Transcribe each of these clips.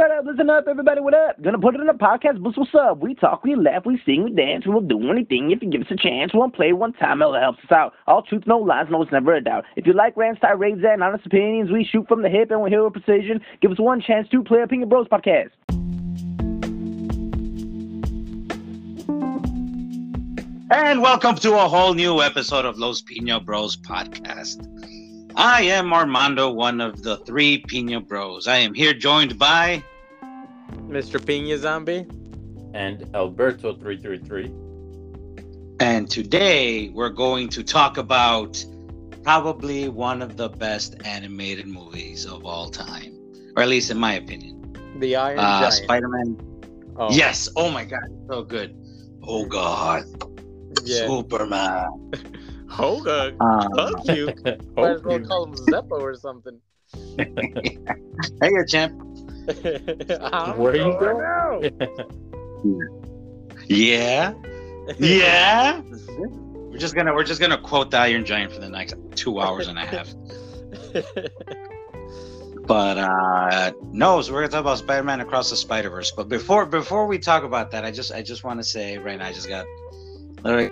Shut up, listen up, everybody, what up? Gonna put it in a podcast, what's up? We talk, we laugh, we sing, we dance, we'll do anything if you give us a chance. We'll play one time, it helps us out. All truth, no lies, no, it's never a doubt. If you like rants, tirades, and honest opinions, we shoot from the hip and we hear with precision. Give us one chance to play Opinion Bros podcast. And welcome to a whole new episode of Los Pino Bros podcast. I am Armando, one of the three Pino Bros. I am here joined by Mr. Pina Zombie. and Alberto three three three. and today we're going to talk about probably one of the best animated movies of all time, or at least in my opinion. The Iron Uh, Giant. Spider-Man. Oh, Yes. Oh my God, so good. Oh God, Yeah. Superman. Oh, God. Um, Fuck you. Might as well call him Zeppo or something. hey, champ. I'm Where you going Yeah. Yeah. we're just gonna we're just gonna quote the Iron Giant for the next two hours and a half. But uh no, so we're gonna talk about Spider-Man Across the Spider-Verse. But before before we talk about that, I just I just want to say right now I just got. I,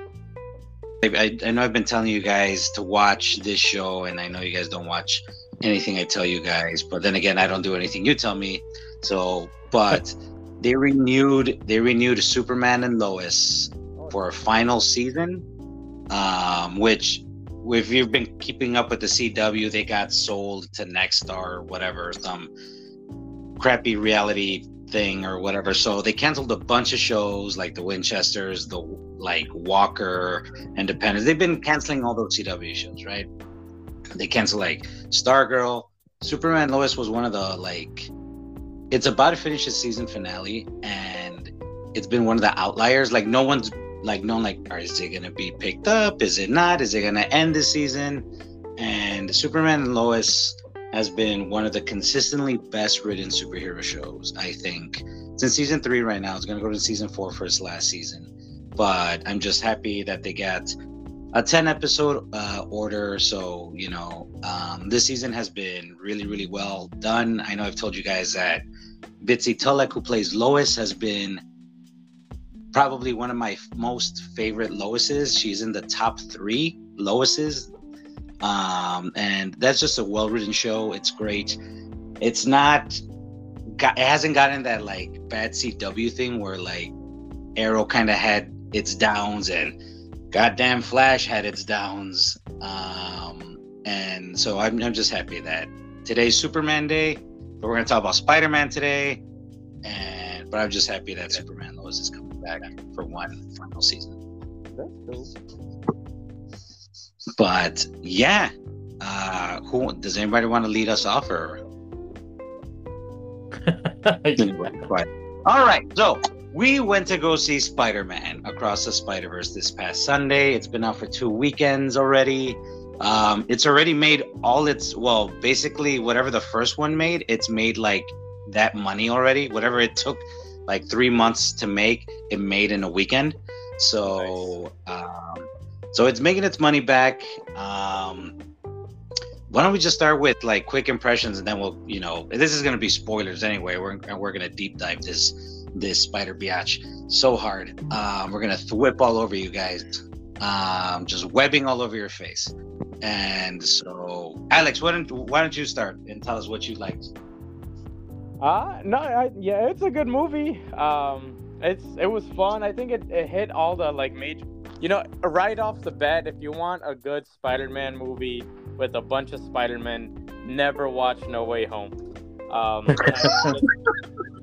I know I've been telling you guys to watch this show, and I know you guys don't watch anything I tell you guys. But then again, I don't do anything you tell me. So, but they renewed they renewed Superman and Lois for a final season, um, which if you've been keeping up with the CW, they got sold to Nexstar or whatever, some crappy reality thing or whatever. So they canceled a bunch of shows like the Winchesters, the like Walker, Independence. They've been canceling all those CW shows, right? They canceled like Stargirl, Superman Lois was one of the like. It's about to finish the season finale, and it's been one of the outliers. Like no one's like known like, are is it gonna be picked up? Is it not? Is it gonna end this season? And Superman and Lois has been one of the consistently best written superhero shows, I think. Since season three right now, it's gonna go to season four for its last season. But I'm just happy that they got a 10 episode uh, order. So, you know, um, this season has been really, really well done. I know I've told you guys that Bitsie Tulloch, who plays Lois, has been probably one of my most favorite Loises. She's in the top three Loises. Um, and that's just a well written show. It's great. It's not, it hasn't gotten that like bad CW thing where like Arrow kind of had its downs and goddamn Flash had its downs. Um, and so I'm, I'm just happy that today's Superman Day, but we're gonna talk about Spider Man today. And but I'm just happy that Superman Lois is coming back for one final season. That's cool. But yeah, uh, who does anybody want to lead us off or? All right, so we went to go see Spider Man Across the Spider Verse this past Sunday. It's been out for two weekends already. Um, it's already made all its well, basically whatever the first one made, it's made like that money already. Whatever it took like three months to make, it made in a weekend. So, um, so it's making its money back. Um, why don't we just start with like quick impressions and then we'll you know this is going to be spoilers anyway we're, we're going to deep dive this this spider biatch so hard um, we're going to whip all over you guys um, just webbing all over your face and so alex why don't why don't you start and tell us what you liked Uh, no, I, yeah, it's a good movie. Um, it's it was fun. I think it, it hit all the like major. You know, right off the bat, if you want a good Spider-Man movie with a bunch of Spider-Men, never watch No Way Home. Um, just,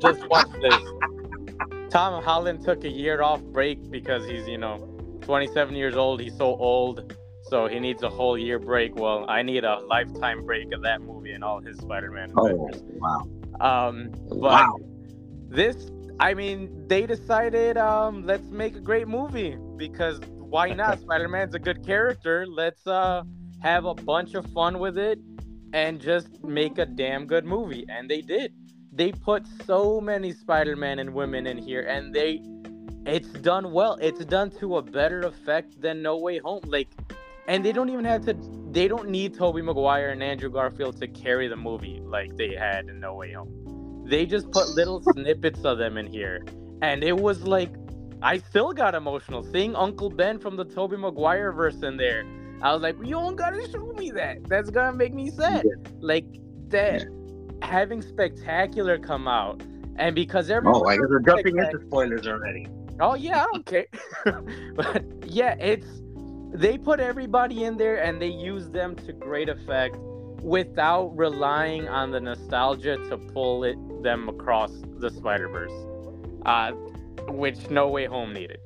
just watch this. Tom Holland took a year off break because he's you know 27 years old. He's so old, so he needs a whole year break. Well, I need a lifetime break of that movie and all his Spider-Man. adventures. wow Um, but wow this, I mean, they decided, um, let's make a great movie because why not? Spider Man's a good character. Let's uh have a bunch of fun with it and just make a damn good movie. And they did. They put so many Spider Man and women in here, and they, it's done well. It's done to a better effect than No Way Home. Like, and they don't even have to. They don't need Tobey Maguire and Andrew Garfield to carry the movie like they had in No Way Home they just put little snippets of them in here, and it was like I still got emotional seeing Uncle Ben from the Tobey Maguire verse in there. I was like, you don't gotta show me that. That's gonna make me sad. Like that having spectacular come out, and because everyone. Oh, I guess we're jumping into spoilers already. Oh yeah, I don't care. but yeah, it's they put everybody in there and they use them to great effect without relying on the nostalgia to pull it them across the Spider Verse, uh, which No Way Home needed.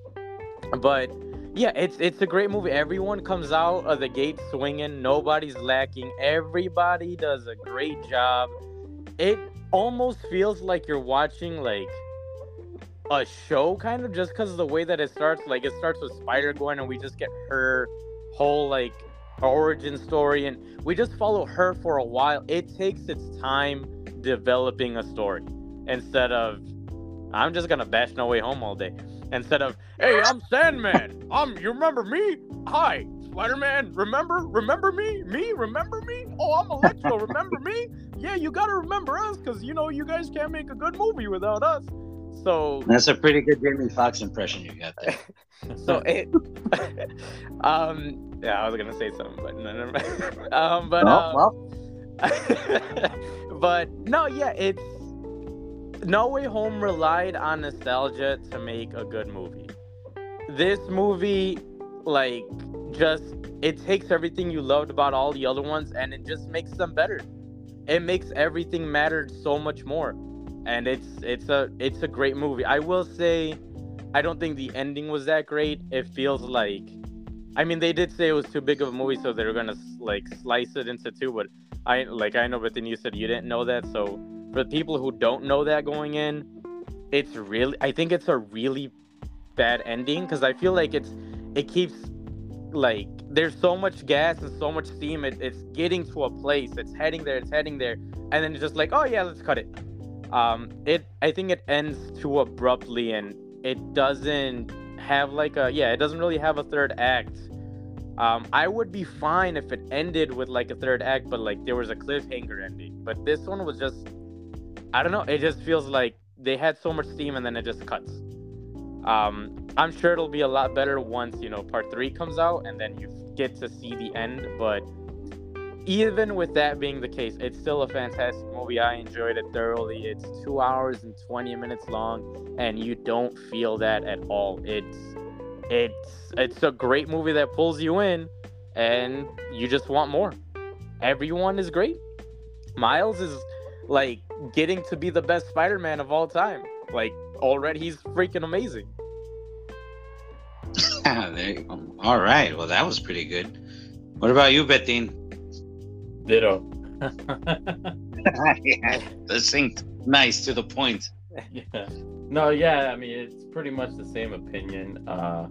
But yeah, it's it's a great movie. Everyone comes out of the gate swinging. Nobody's lacking. Everybody does a great job. It almost feels like you're watching like a show, kind of, just because of the way that it starts. Like it starts with Spider Gwen, and we just get her whole like origin story, and we just follow her for a while. It takes its time developing a story instead of I'm just gonna bash No Way Home all day. Instead of, hey, I'm Sandman. I'm you remember me? Hi, Spider-Man. Remember? Remember me? Me? Remember me? Oh, I'm Electro. remember me? Yeah, you gotta remember us because you know you guys can't make a good movie without us. So that's a pretty good Jamie Foxx impression you got there. so it, um, yeah, I was gonna say something, but no, never mind. um, but oh, um, but no, yeah, it's No Way Home relied on nostalgia to make a good movie. This movie, like, just it takes everything you loved about all the other ones and it just makes them better. It makes everything matter so much more and it's it's a it's a great movie. I will say, I don't think the ending was that great. It feels like, I mean, they did say it was too big of a movie, so they were gonna like slice it into two. But I like I know, but then you said you didn't know that. So for people who don't know that going in, it's really I think it's a really bad ending because I feel like it's it keeps like there's so much gas and so much steam it, it's getting to a place it's heading there it's heading there and then it's just like oh yeah let's cut it. Um it i think it ends too abruptly and it doesn't have like a yeah it doesn't really have a third act. Um i would be fine if it ended with like a third act but like there was a cliffhanger ending. But this one was just i don't know it just feels like they had so much steam and then it just cuts. Um i'm sure it'll be a lot better once you know part three comes out and then you get to see the end but even with that being the case, it's still a fantastic movie. I enjoyed it thoroughly. It's two hours and 20 minutes long, and you don't feel that at all. It's it's it's a great movie that pulls you in, and you just want more. Everyone is great. Miles is like getting to be the best Spider-Man of all time. Like already, he's freaking amazing. there you. All right. Well, that was pretty good. What about you, Betin? Ditto. yeah, succinct, nice to the point. Yeah. No, yeah, I mean it's pretty much the same opinion. Uh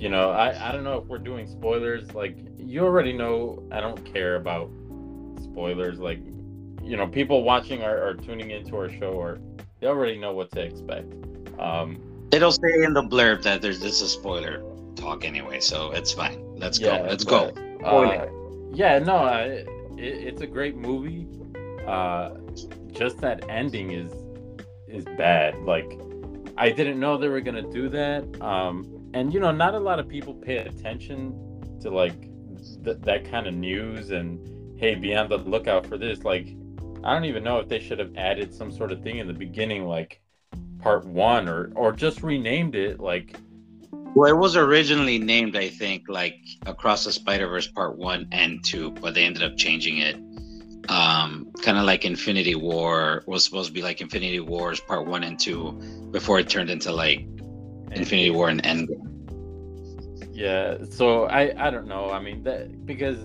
you know, I, I don't know if we're doing spoilers. Like you already know I don't care about spoilers. Like, you know, people watching or, or tuning into our show or they already know what to expect. Um It'll say in the blurb that there's this a spoiler talk anyway, so it's fine. Let's yeah, go. Let's but, go. Uh, yeah, no, I, it, it's a great movie. Uh, just that ending is is bad. Like I didn't know they were gonna do that. Um, and you know, not a lot of people pay attention to like th- that kind of news. And hey, be on the lookout for this. Like I don't even know if they should have added some sort of thing in the beginning, like part one, or or just renamed it like well, it was originally named, I think, like Across the Spider Verse Part One and Two, but they ended up changing it. Um, kind of like Infinity War was supposed to be like Infinity Wars Part One and Two before it turned into like Infinity War and Endgame. Yeah, so I I don't know. I mean that because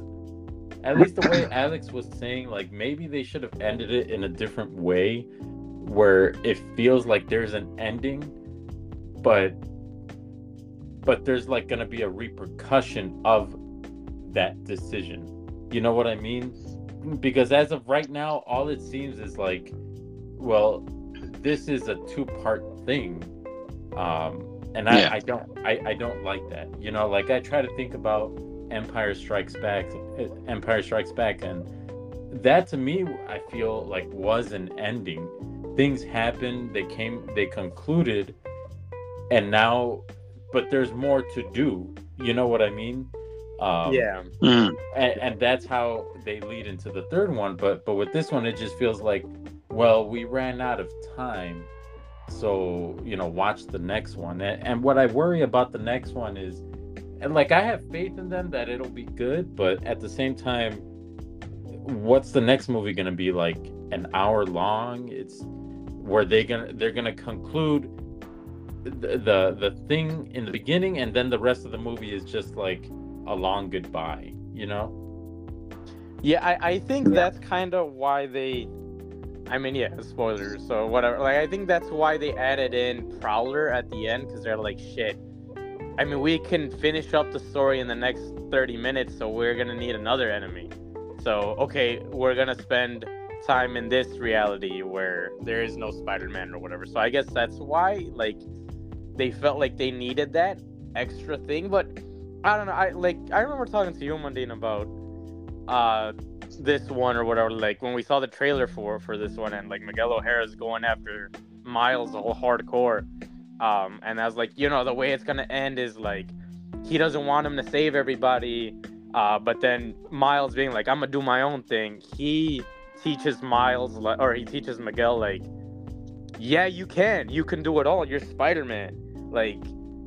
at least the way Alex was saying, like maybe they should have ended it in a different way, where it feels like there's an ending, but but there's like going to be a repercussion of that decision. You know what I mean? Because as of right now, all it seems is like, well, this is a two-part thing, um, and I, yeah. I don't, I, I don't like that. You know, like I try to think about Empire Strikes Back, Empire Strikes Back, and that to me, I feel like was an ending things happened, they came, they concluded, and now, but there's more to do. You know what I mean? Um, yeah. Mm. and, and that's how they lead into the third one. But but with this one, it just feels like, well, we ran out of time, so you know, watch the next one. And, and what I worry about the next one is, and like I have faith in them that it'll be good, but at the same time, what's the next movie gonna be like? An hour long? It's where they gonna they're gonna conclude the, the the thing in the beginning, and then the rest of the movie is just like a long goodbye. You know? Yeah, I, I think Yeah. that's kind of why they. I mean, yeah, spoilers. So whatever. Like, I think that's why they added in Prowler at the end because they're like, shit. I mean, we can finish up the story in the next thirty minutes, so we're gonna need another enemy. So okay, we're gonna spend time in this reality where there is no Spider-Man or whatever. So I guess that's why, like, they felt like they needed that extra thing. But I don't know. I like. I remember talking to you, Mundine, about uh this one or whatever like when we saw the trailer for for this one and like miguel o'hara's going after miles all hardcore um and i was like you know the way it's gonna end is like he doesn't want him to save everybody uh but then miles being like i'm gonna do my own thing he teaches miles or he teaches miguel like yeah you can you can do it all you're spider-man like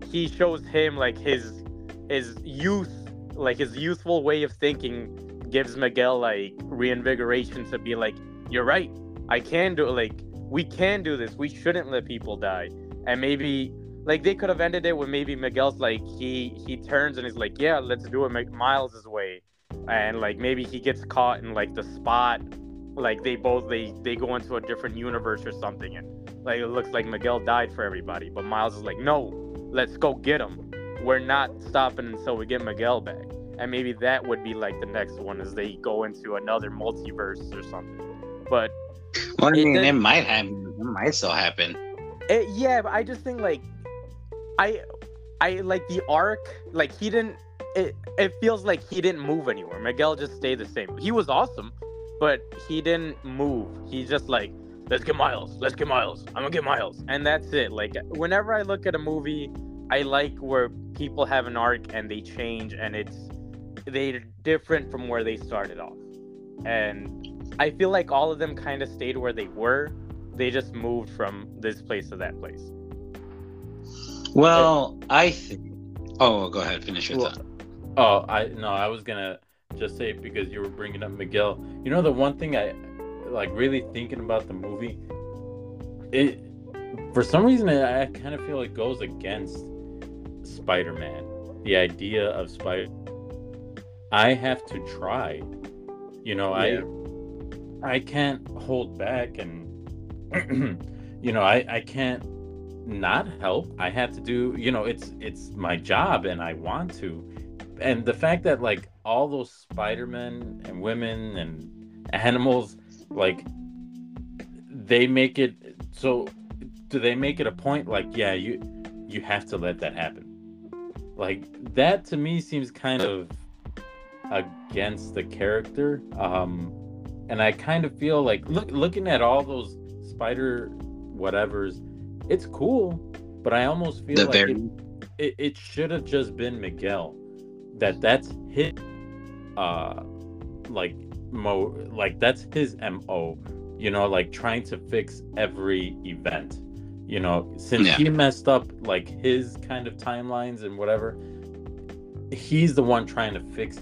he shows him like his his youth like his youthful way of thinking gives Miguel like reinvigoration to be like, you're right, I can do it. Like we can do this. We shouldn't let people die. And maybe like they could have ended it with maybe Miguel's like he he turns and he's like, yeah, let's do it Mi- Miles's way, and like maybe he gets caught in like the spot, like they both they they go into a different universe or something, and like it looks like Miguel died for everybody, but Miles is like, no, let's go get him. We're not stopping until we get Miguel back and maybe that would be like the next one as they go into another multiverse or something but Well, I It mean, did- it might happen. It might still happen. it, yeah but i just think like i i like the arc like he didn't it it feels like he didn't move anywhere miguel just stayed the same he was awesome but he didn't move he's just like let's get miles let's get miles i'm gonna get miles and that's it like whenever i look at a movie i like where people have an arc and they change and it's they're different from where they started off and i feel like all of them kind of stayed where they were they just moved from this place to that place Well, I think. Oh, go ahead. Finish your Well, thought. Oh, I no, I was gonna just say it because you were bringing up Miguel. You know, the one thing I like really thinking about the movie, it for some reason I, I kind of feel it goes against Spider-Man. The idea of Spider. I have to try. You know, Yeah. I I can't hold back and you know, I I can't not help. I have to do, you know, it's it's my job and I want to. And the fact that like all those Spider-Men and women and animals like they make it so do they make it a point like yeah, you you have to let that happen. Like that to me seems kind of against the character. Um and I kind of feel like look looking at all those spider whatevers, it's cool, but I almost feel The like it, it, it should have just been Miguel. That that's his uh like mo like that's his MO, you know, like trying to fix every event. You know, since Yeah. he messed up like his kind of timelines and whatever, he's the one trying to fix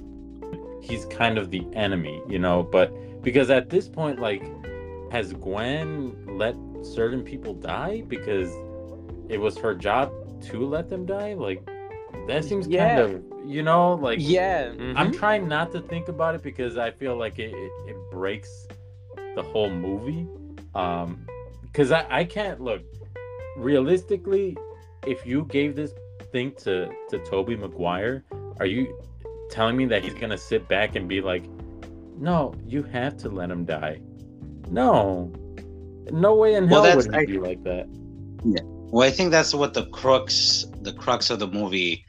he's kind of the enemy, you know, but because at this point like has Gwen let certain people die because it was her job to let them die? Like that seems Yeah. kind of, you know, like yeah I'm trying not to think about it because I feel like it, it, it breaks the whole movie. Um, because I, I can't look realistically. If you gave this thing to to Tobey Maguire, are you telling me that he's gonna sit back and be like, "No, you have to let him die"? No, no way in Well, hell that's- would he I- be like that. Well, I think that's what the crux, the crux of the movie.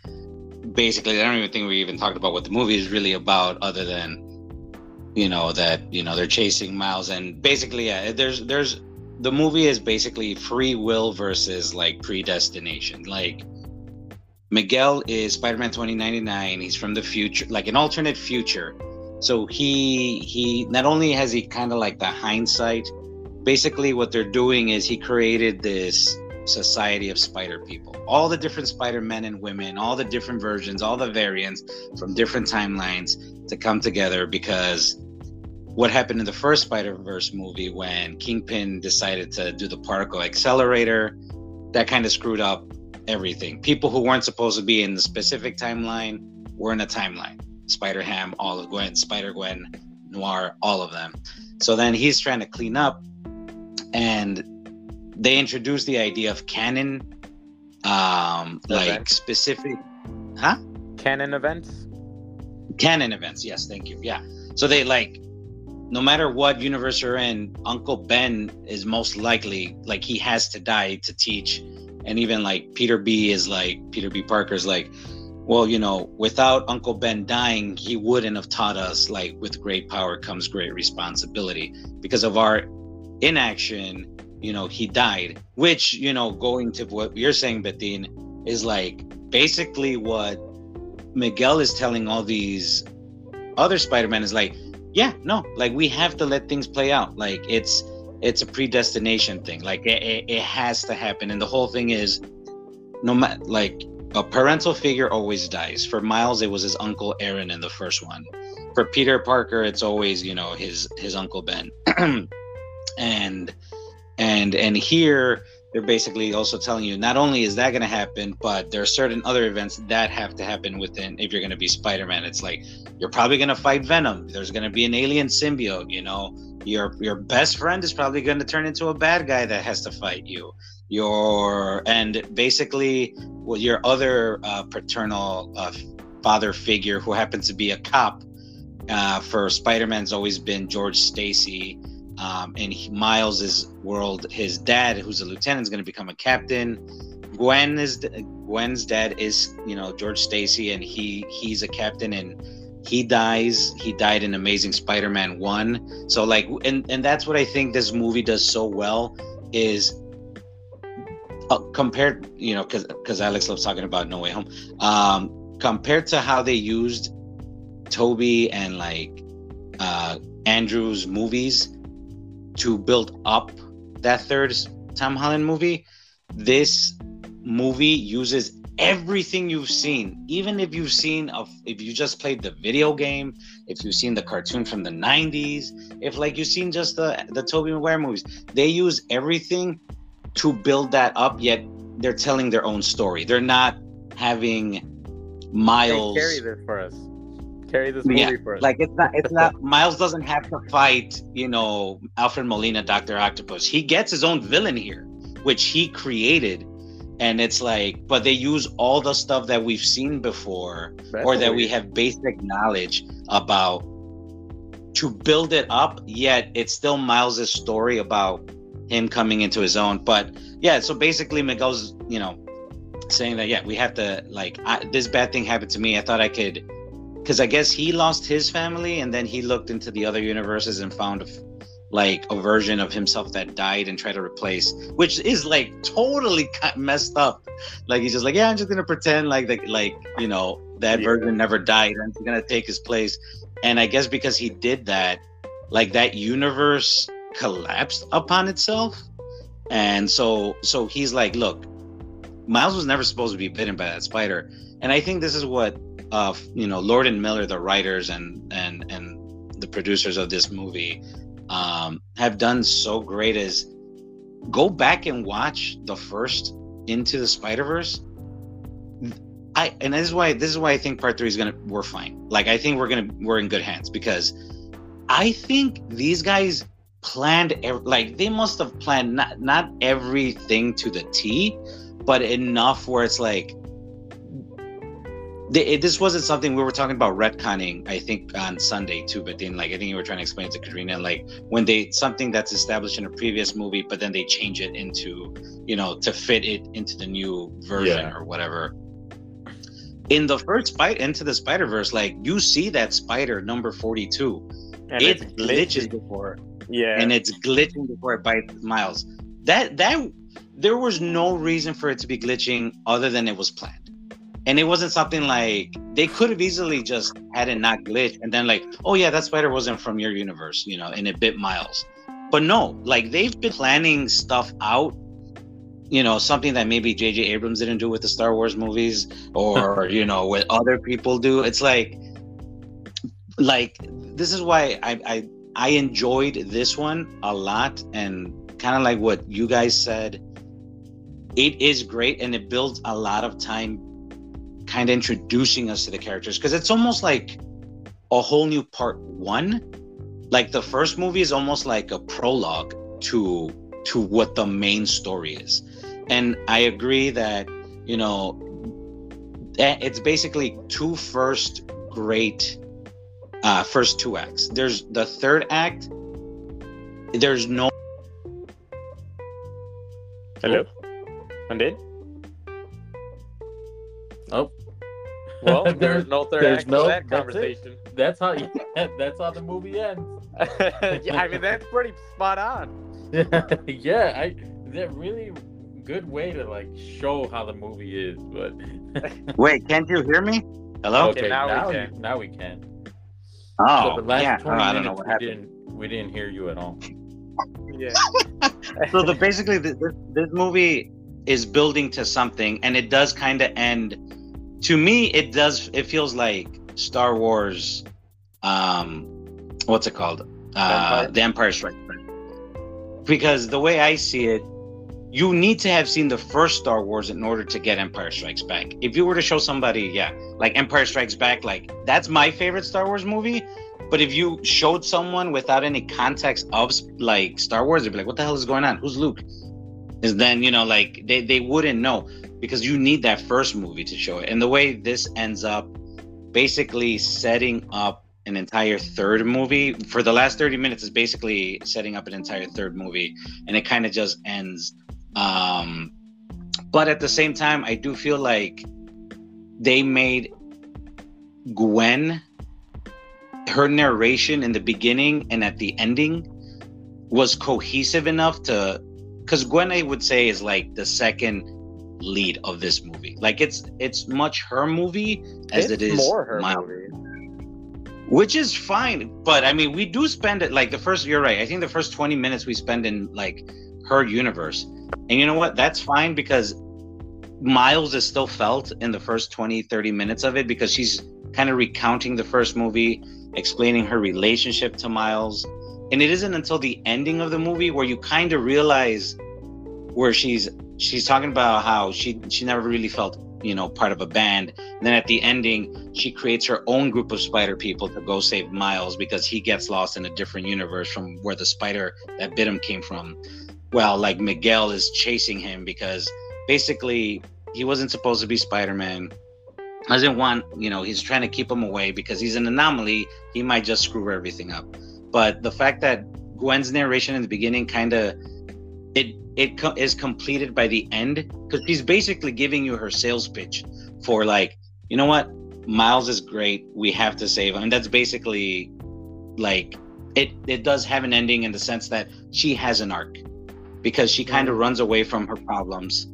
Basically, I don't even think we even talked about what the movie is really about, other than, you know, that you know they're chasing Miles, and basically, yeah, there's there's the movie is basically free will versus like predestination. Like Miguel is Spider-Man 2099. He's from the future, like an alternate future. So he he not only has he kind of like the hindsight. Basically, what they're doing is he created this society of spider people. All the different spider men and women all the different versions all the variants from different timelines to come together because what happened in the first spider verse movie when kingpin decided to do the particle accelerator that kind of screwed up everything. People who weren't supposed to be in the specific timeline were in a timeline. Spider ham all of gwen spider gwen noir all of them. So then he's trying to clean up and they introduced the idea of canon, um, like specific, huh? Canon events. Canon events. Yes, thank you. Yeah. So they like, no matter what universe you're in, Uncle Ben is most likely like he has to die to teach, and even like Peter B is like Peter B. Parker is like, well, you know, without Uncle Ben dying, he wouldn't have taught us like with great power comes great responsibility because of our inaction you know, he died, which, you know, going to what you're saying, Betin, is like basically what Miguel is telling all these other Spider-Man is like, yeah, no, like we have to let things play out. Like it's it's a predestination thing. Like it, it, it has to happen. And the whole thing is no matter like a parental figure always dies. For Miles, it was his uncle Aaron in the first one. For Peter Parker, it's always, you know, his his uncle Ben. and and and here they're basically also telling you not only is that going to happen but there are certain other events that have to happen within if you're going to be spider-man. It's like you're probably going to fight venom. There's going to be an alien symbiote you know? Your your best friend is probably going to turn into a bad guy that has to fight you. Your and basically well, your other uh, paternal uh, father figure who happens to be a cop uh, for spider-man's always been george stacy um, Miles's world, his dad, who's a lieutenant, is going to become a captain. Gwen is Gwen's dad is you know George Stacy, and he he's a captain, and he dies. He died in Amazing Spider-Man one. So like, and and that's what I think this movie does so well is uh, compared, you know, because because Alex loves talking about No Way Home. Um, compared to how they used Tobey and like uh, Andrew's movies to build up that third Tom Holland movie, this movie uses everything you've seen. Even if you've seen of if you just played the video game if you've seen the cartoon from the 90s if like you've seen just the the Tobey Maguire movies they use everything to build that up yet they're telling their own story. They're not having miles carry this for us carry this movie yeah, for us. Like it's not it's not Miles doesn't have to fight, you know, Alfred Molina, Doctor Octopus. He gets his own villain here, which he created. And it's like, but they use all the stuff that we've seen before That's or that we have basic knowledge about to build it up, yet it's still Miles's story about him coming into his own. But yeah, so basically Miguel's, you know, saying that yeah, we have to like I, this bad thing happened to me. I thought I could because I guess he lost his family and then he looked into the other universes and found a, like a version of himself that died and tried to replace, which is like totally messed up. Like he's just like, yeah, I'm just gonna pretend like the, like you know that yeah. version never died and he's gonna take his place. And I guess because he did that, like that universe collapsed upon itself. And so so he's like, look, Miles was never supposed to be bitten by that spider. And I think this is what uh, you know Lord and Miller, the writers and and and the producers of this movie, um, have done so great is go back and watch the first Into the Spider Verse. I and this is why this is why I think part three is gonna we're fine. Like I think we're gonna we're in good hands because I think these guys planned like they must have planned not not everything to the T, but enough where it's like it, this wasn't something we were talking about retconning i think on sunday too but then like i think you were trying to explain it to katrina like when they something that's established in a previous movie but then they change it into you know to fit it into the new version yeah. or whatever in the first fight into the spider verse like you see that spider number 42 and it glitches before Yeah. and it's glitching before it bites Miles. That that there was no reason for it to be glitching other than it was planned. And it wasn't something like they could have easily just had it not glitch and then like, oh yeah, that spider wasn't from your universe, you know, and it bit Miles. But no, like they've been planning stuff out, you know, something that maybe J.J. Abrams didn't do with the Star Wars movies, or you know, what other people do. It's like, like this is why I I I enjoyed this one a lot, and kind of like what you guys said. It is great, and it builds a lot of time, kind of introducing us to the characters because it's almost like a whole new part one like the first movie is almost like a prologue to to what the main story is and i agree that you know it's basically two first great uh first two acts there's the third act there's no Hello. Undid. Well, There- there's no third there's act no- to that conversation. that's how that's how the movie ends. yeah, I mean that's pretty spot on. yeah, I that really good way to like show how the movie is, but wait can't you hear me hello Okay, now we now, can. now we can. oh so the last yeah oh, 20 i don't know what we happened didn't we didn't hear you at all. Yeah. so the basically this, this movie is building to something and it does kind of end to me it does it feels like star wars um what's it called? Uh the empire strikes back. Because the way i see it you need to have seen the first star wars in order to get empire strikes back. If you were to show somebody yeah like empire strikes back like that's my favorite star wars movie. But if you showed someone without any context of like Star Wars, they'd be like, "What the hell is going on? Who's Luke?" Is then you know like they they wouldn't know because you need that first movie to show it. And the way this ends up, basically setting up an entire third movie for the last 30 minutes is basically setting up an entire third movie and it kind of just ends um but at the same time i do feel like they made gwen her narration in the beginning and at the ending was cohesive enough to because Gwen I would say is like the second lead of this movie. Like it's it's much her movie as It's it is more her my movie. which is fine. But I mean, we do spend it like the first. You're right. I think the first 20 minutes we spend in like her universe, and you know what? That's fine because Miles is still felt in the first 20, 30 minutes of it because she's kind of recounting the first movie, explaining her relationship to Miles. And it isn't until the ending of the movie where you kind of realize where she's she's talking about how she she never really felt you know part of a band. And then at the ending she creates her own group of spider people to go save miles because he gets lost in a different universe from where the spider that bit him came from. Well like miguel is chasing him because basically he wasn't supposed to be spider-man. Doesn't want you know he's trying to keep him away because he's an anomaly. He might just screw everything up but the fact that gwen's narration in the beginning kind of it it co- is completed by the end because she's basically giving you her sales pitch for like you know what? Miles is great we have to save him. And that's basically like it it does have an ending in the sense that she has an arc because she kind of runs away from her problems.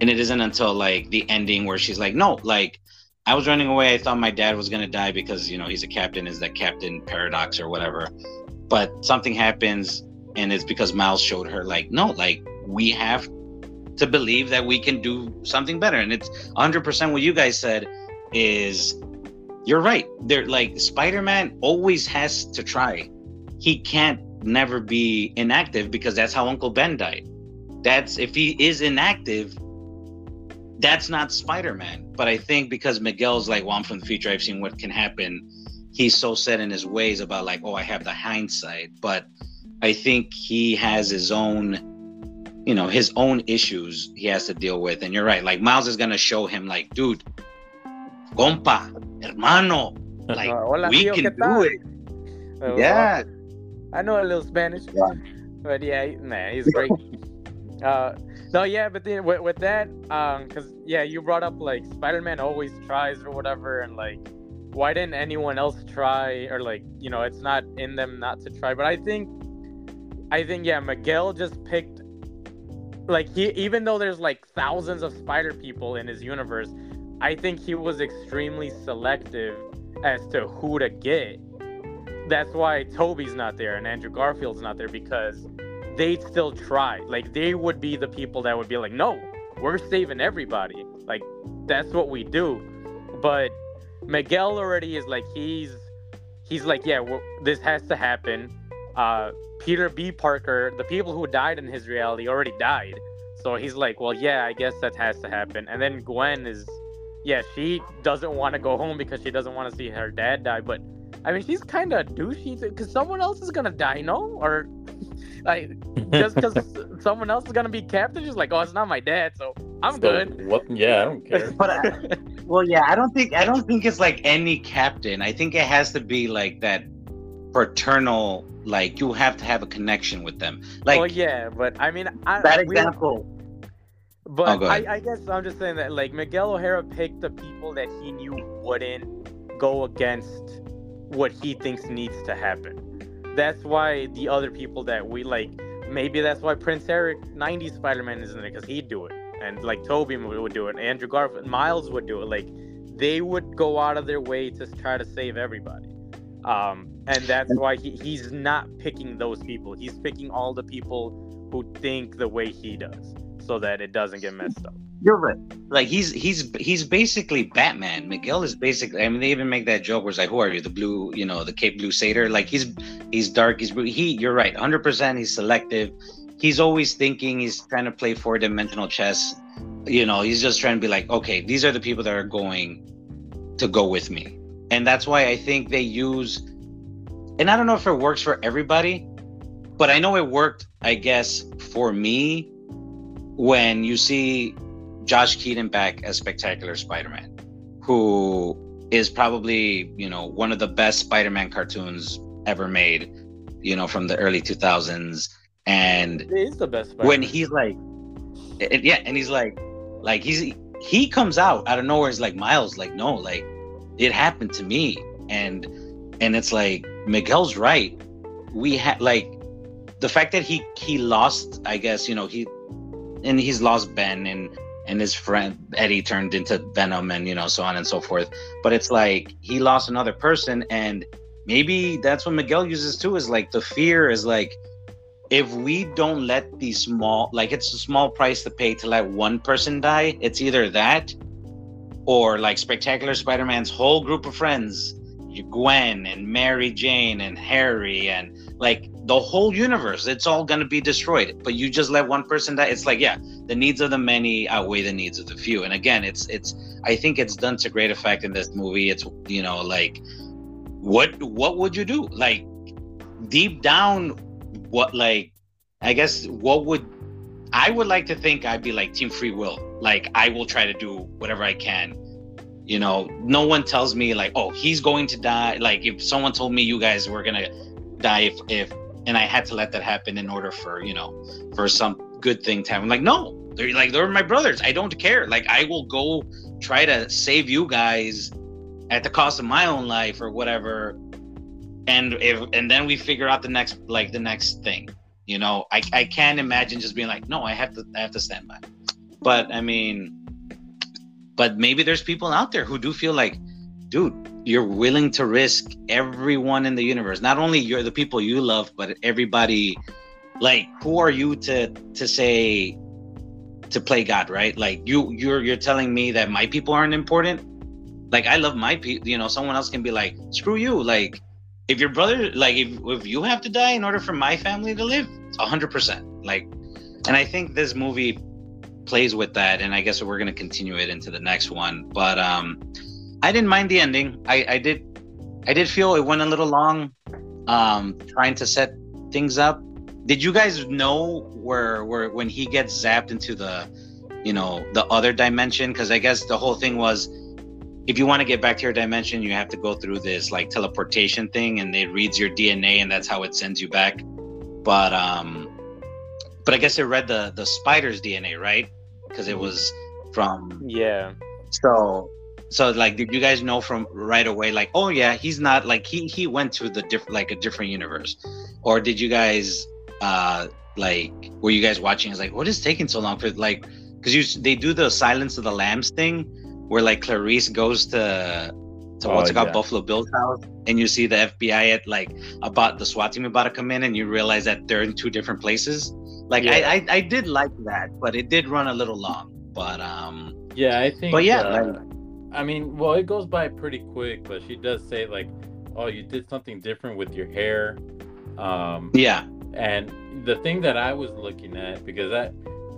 And it isn't until like the ending where she's like no like i was running away. I thought my dad was going to die because you know he's a captain is that captain paradox or whatever. But something happens and it's because miles showed her like no like we have to believe that we can do something better. And it's 100% what you guys said is you're right. They're like spider-man always has to try. He can't never be inactive because that's how uncle ben died. That's if he is inactive that's not spider-man but i think because miguel's like well i'm from the future i've seen what can happen he's so set in his ways about like oh i have the hindsight but i think he has his own you know his own issues he has to deal with and you're right like miles is gonna show him like dude compa hermano like Uh, hola, we tío, can do it Uh, yeah I know a little Spanish, Yeah. but yeah, he- nah, he's great. uh, no, yeah, but then with, with that, um, cause yeah, you brought up like Spider-Man always tries or whatever, and like, why didn't anyone else try? Or like, you know, it's not in them not to try. But I think I think yeah, Miguel just picked like he even though there's like thousands of spider people in his universe, I think he was extremely selective as to who to get. That's why Tobey's not there and Andrew Garfield's not there because they'd still try. Like they would be the people that would be like, "No, we're saving everybody." Like that's what we do. But Miguel already is like he's he's like, "Yeah, this has to happen." Uh, Peter B. Parker, the people who died in his reality already died. So he's like, well, yeah, I guess that has to happen. And then Gwen is, yeah, she doesn't want to go home because she doesn't want to see her dad die. But I mean, she's kind of douchey because someone else is gonna die, no? Or like just because someone else is gonna be captain, she's like, oh, it's not my dad, so I'm so, good. What? Yeah, I don't care. but I, uh, well, yeah, I don't think I don't think it's like any captain. I think it has to be like that paternal like you have to have a connection with them like well yeah but i mean I, that example but oh, I, I guess i'm just saying that like miguel o'hara picked the people that he knew wouldn't go against what he thinks needs to happen that's why the other people that we like maybe that's why prince eric 90s spider-man isn't there because he'd do it and like tobey would do it andrew garfield miles would do it like they would go out of their way to try to save everybody um, and that's why he, he's not picking those people. He's picking all the people who think the way he does, so that it doesn't get messed up. You're right. Like he's he's he's basically Batman. Miguel is basically. I mean, they even make that joke where it's like, "Who are you? The blue, you know, the Caped Crusader." Like he's he's dark. He's he. You're right. Hundred percent. He's selective. He's always thinking. He's trying to play four dimensional chess. You know, he's just trying to be like, okay, these are the people that are going to go with me and that's why I think they use. And I don't know if it works for everybody, but I know it worked. I guess for me, when you see Josh Keaton back as Spectacular Spider-Man, who is probably you know one of the best Spider-Man cartoons ever made, you know from the early 2000s, and it is the best. Spider-Man. When he's like, and, yeah, and he's like, like he's he comes out out of nowhere. He's like Miles, like no, like it happened to me and and it's like miguel's right we had like the fact that he he lost i guess you know he and he's lost ben and and his friend eddie turned into venom and you know so on and so forth. But it's like he lost another person and maybe that's what miguel uses too is like the fear is like if we don't let these small like it's a small price to pay to let one person die it's either that or like Spectacular Spider-Man's whole group of friends, Gwen and Mary Jane and Harry and like the whole universe, it's all gonna be destroyed. But you just let one person die. It's like, yeah, the needs of the many outweigh the needs of the few. And again, it's it's I think it's done to great effect in this movie. It's you know, like what what would you do? Like deep down, what like I guess what would I would like to think I'd be like Team Free Will. Like I will try to do whatever I can. You know, no one tells me like, oh, he's going to die. Like if someone told me you guys were gonna die if if and I had to let that happen in order for, you know, for some good thing to happen. Like, no, they're like they're my brothers. I don't care. Like I will go try to save you guys at the cost of my own life or whatever. And if and then we figure out the next like the next thing you know, I, I can't imagine just being like, no, I have to I have to stand by. But I mean, but maybe there's people out there who do feel like, dude, you're willing to risk everyone in the universe. Not only you're the people you love, but everybody. Like, who are you to to say to play God, right? Like you you're you're telling me that my people aren't important. Like I love my people, you know, someone else can be like, screw you. Like if your brother like if, if you have to die in order for my family to live it's 100% like and i think this movie plays with that and i guess we're going to continue it into the next one but um i didn't mind the ending i i did i did feel it went a little long um trying to set things up did you guys know where where when he gets zapped into the you know the other dimension because i guess the whole thing was if you want to get back to your dimension, you have to go through this like teleportation thing, and it reads your DNA, and that's how it sends you back. But um, but I guess it read the the spider's DNA, right? Because it was from yeah. So so like did you guys know from right away like oh yeah he's not like he he went to the different like a different universe or did you guys uh like were you guys watching is like what is taking so long for like because you they do the silence of the lambs thing where like clarice goes to to what's Oh, it called yeah. buffalo bill's house and you see the fbi at like about the swat team about to come in and you realize that they're in two different places like Yeah. I, I i did like that but it did run a little long but um Yeah, I think. But yeah, uh, like- I mean, well, it goes by pretty quick, but she does say like, "Oh, you did something different with your hair," um, yeah. and the thing that I was looking at because I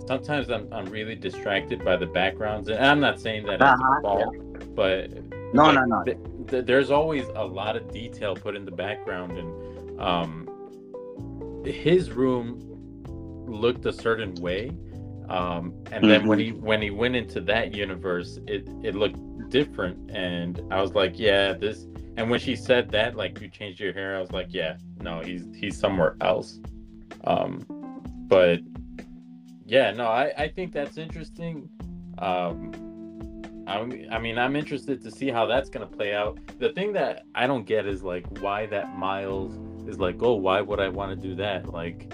sometimes I'm I'm really distracted by the backgrounds, and I'm not saying that it's Uh-huh, a fault, but No, like, no, no. th- th- there's always a lot of detail put in the background, and um, his room looked a certain way, um, and then when he when he went into that universe, it it looked different, and I was like, yeah, this. And when she said that, like you changed your hair, I was like, yeah, no, he's he's somewhere else. Um, but yeah, no, I I think that's interesting. Um, I, I mean, I'm interested to see how that's gonna play out. The thing that I don't get is like why that Miles is like, oh, why would I want to do that? Like,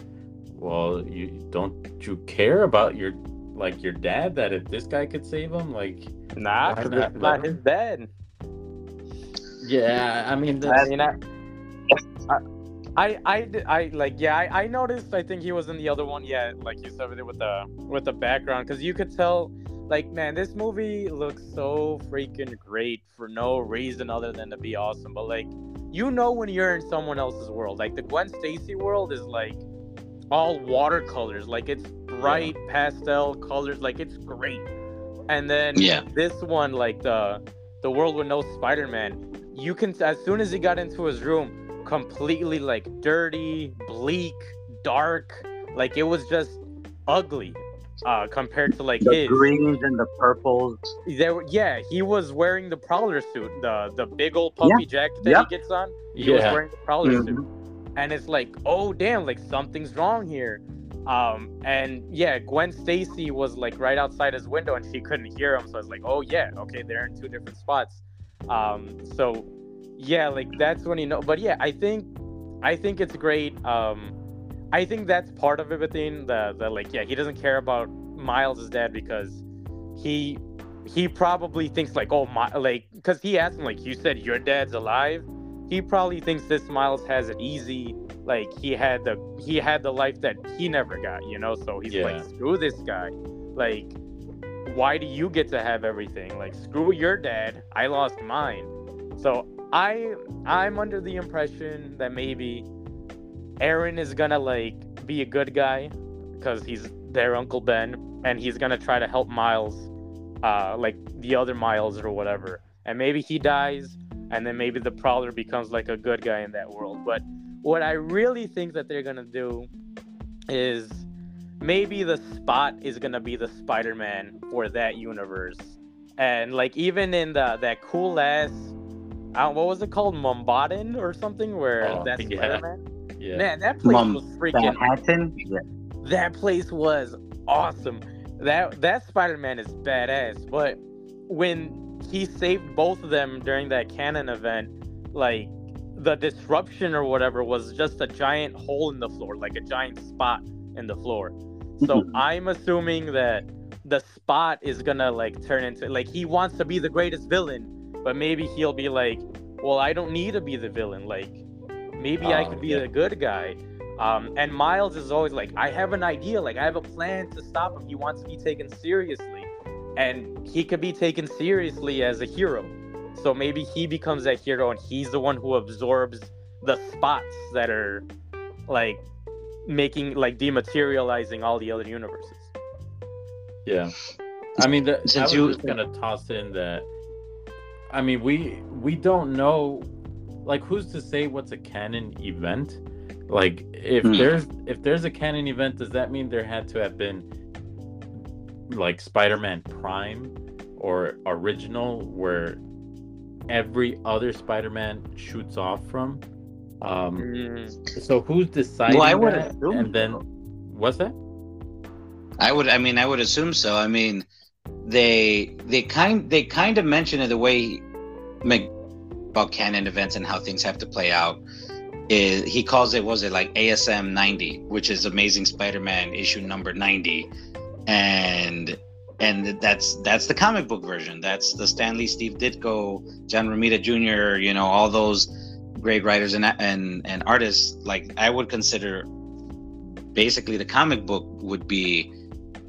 well, you don't you care about your like your dad that if this guy could save him, like, Nah, Why 'cause not? it's not his dad. yeah, I mean, I that's, mean, I, I, I, I, like, yeah, I, I noticed. I think he was in the other one. Yeah, like you said with the with the background, because you could tell, like, man, this movie looks so freaking great for no reason other than to be awesome. But like, you know, when you're in someone else's world, like the Gwen Stacy world is like all watercolors, like it's bright pastel colors, like it's great. And then Yeah. this one, like the the world with no Spider-Man, you can as soon as he got into his room, completely like dirty, bleak, dark, like it was just ugly uh compared to like the his. greens and the purples There, were- yeah, he was wearing the Prowler suit, the the big old puffy jacket that Yep. he gets on. He was wearing the Prowler Mhm. suit, and it's like, oh damn, like something's wrong here. Um, and yeah, Gwen Stacy was like right outside his window, and she couldn't hear him. So I was like, oh yeah, okay, they're in two different spots. Um, so yeah, like that's when you know. But yeah, I think I think it's great. Um, I think that's part of everything. The the like, yeah, he doesn't care about Miles' dad because he he probably thinks like, oh my, like, because he asked him like, you said your dad's alive. He probably thinks this Miles has it easy. Like he had the he had the life that he never got, you know. So he's like, screw this guy. Like, why do you get to have everything? Like, screw your dad. I lost mine. So I I'm under the impression that maybe Aaron is gonna like be a good guy because he's their Uncle Ben and he's gonna try to help Miles, uh, like the other Miles or whatever. And maybe he dies, and then maybe the Prowler becomes like a good guy in that world. But what I really think that they're gonna do is maybe the Spot is gonna be the Spider-Man for that universe, and like even in the that cool ass. Uh, what was it called, Mumbaden or something? Where Oh, that's yeah. Spider-Man. yeah. Man, that place Mum- was freaking manhattan yeah. that place was awesome. That that Spider-Man is badass. But when he saved both of them during that canon event, like the disruption or whatever was just a giant hole in the floor, like a giant spot in the floor. So. I'm assuming that the spot is gonna like turn into like he wants to be the greatest villain, but maybe he'll be like, well, I don't need to be the villain. Like maybe I Oh, could be yeah. the good guy. Um, and Miles is always like, I have an idea, like I have a plan to stop him. He wants to be taken seriously, and he could be taken seriously as a hero. So maybe he becomes that hero, and he's the one who absorbs the spots that are like making like dematerializing all the other universes. Yeah, I mean, the, I Since was you- just gonna toss in that. I mean, we we don't know, like, who's to say what's a canon event? Like, if Hmm. there's if there's a canon event, does that mean there had to have been like Spider-Man Prime or original, where every other Spider-Man shoots off from? Um, Mm, so who's deciding Well, I would that? assume And then, so. what's that? I would. I mean, I would assume so. I mean, they they kind they kind of mention it the way Mc- about canon events and how things have to play out. is he calls it was it like ASM 90, which is Amazing Spider-Man issue number 90, and and that's that's the comic book version. That's the Stan Lee, Steve Ditko, John Romita Jr. You know all those great writers and and and artists. Like I would consider, basically the comic book would be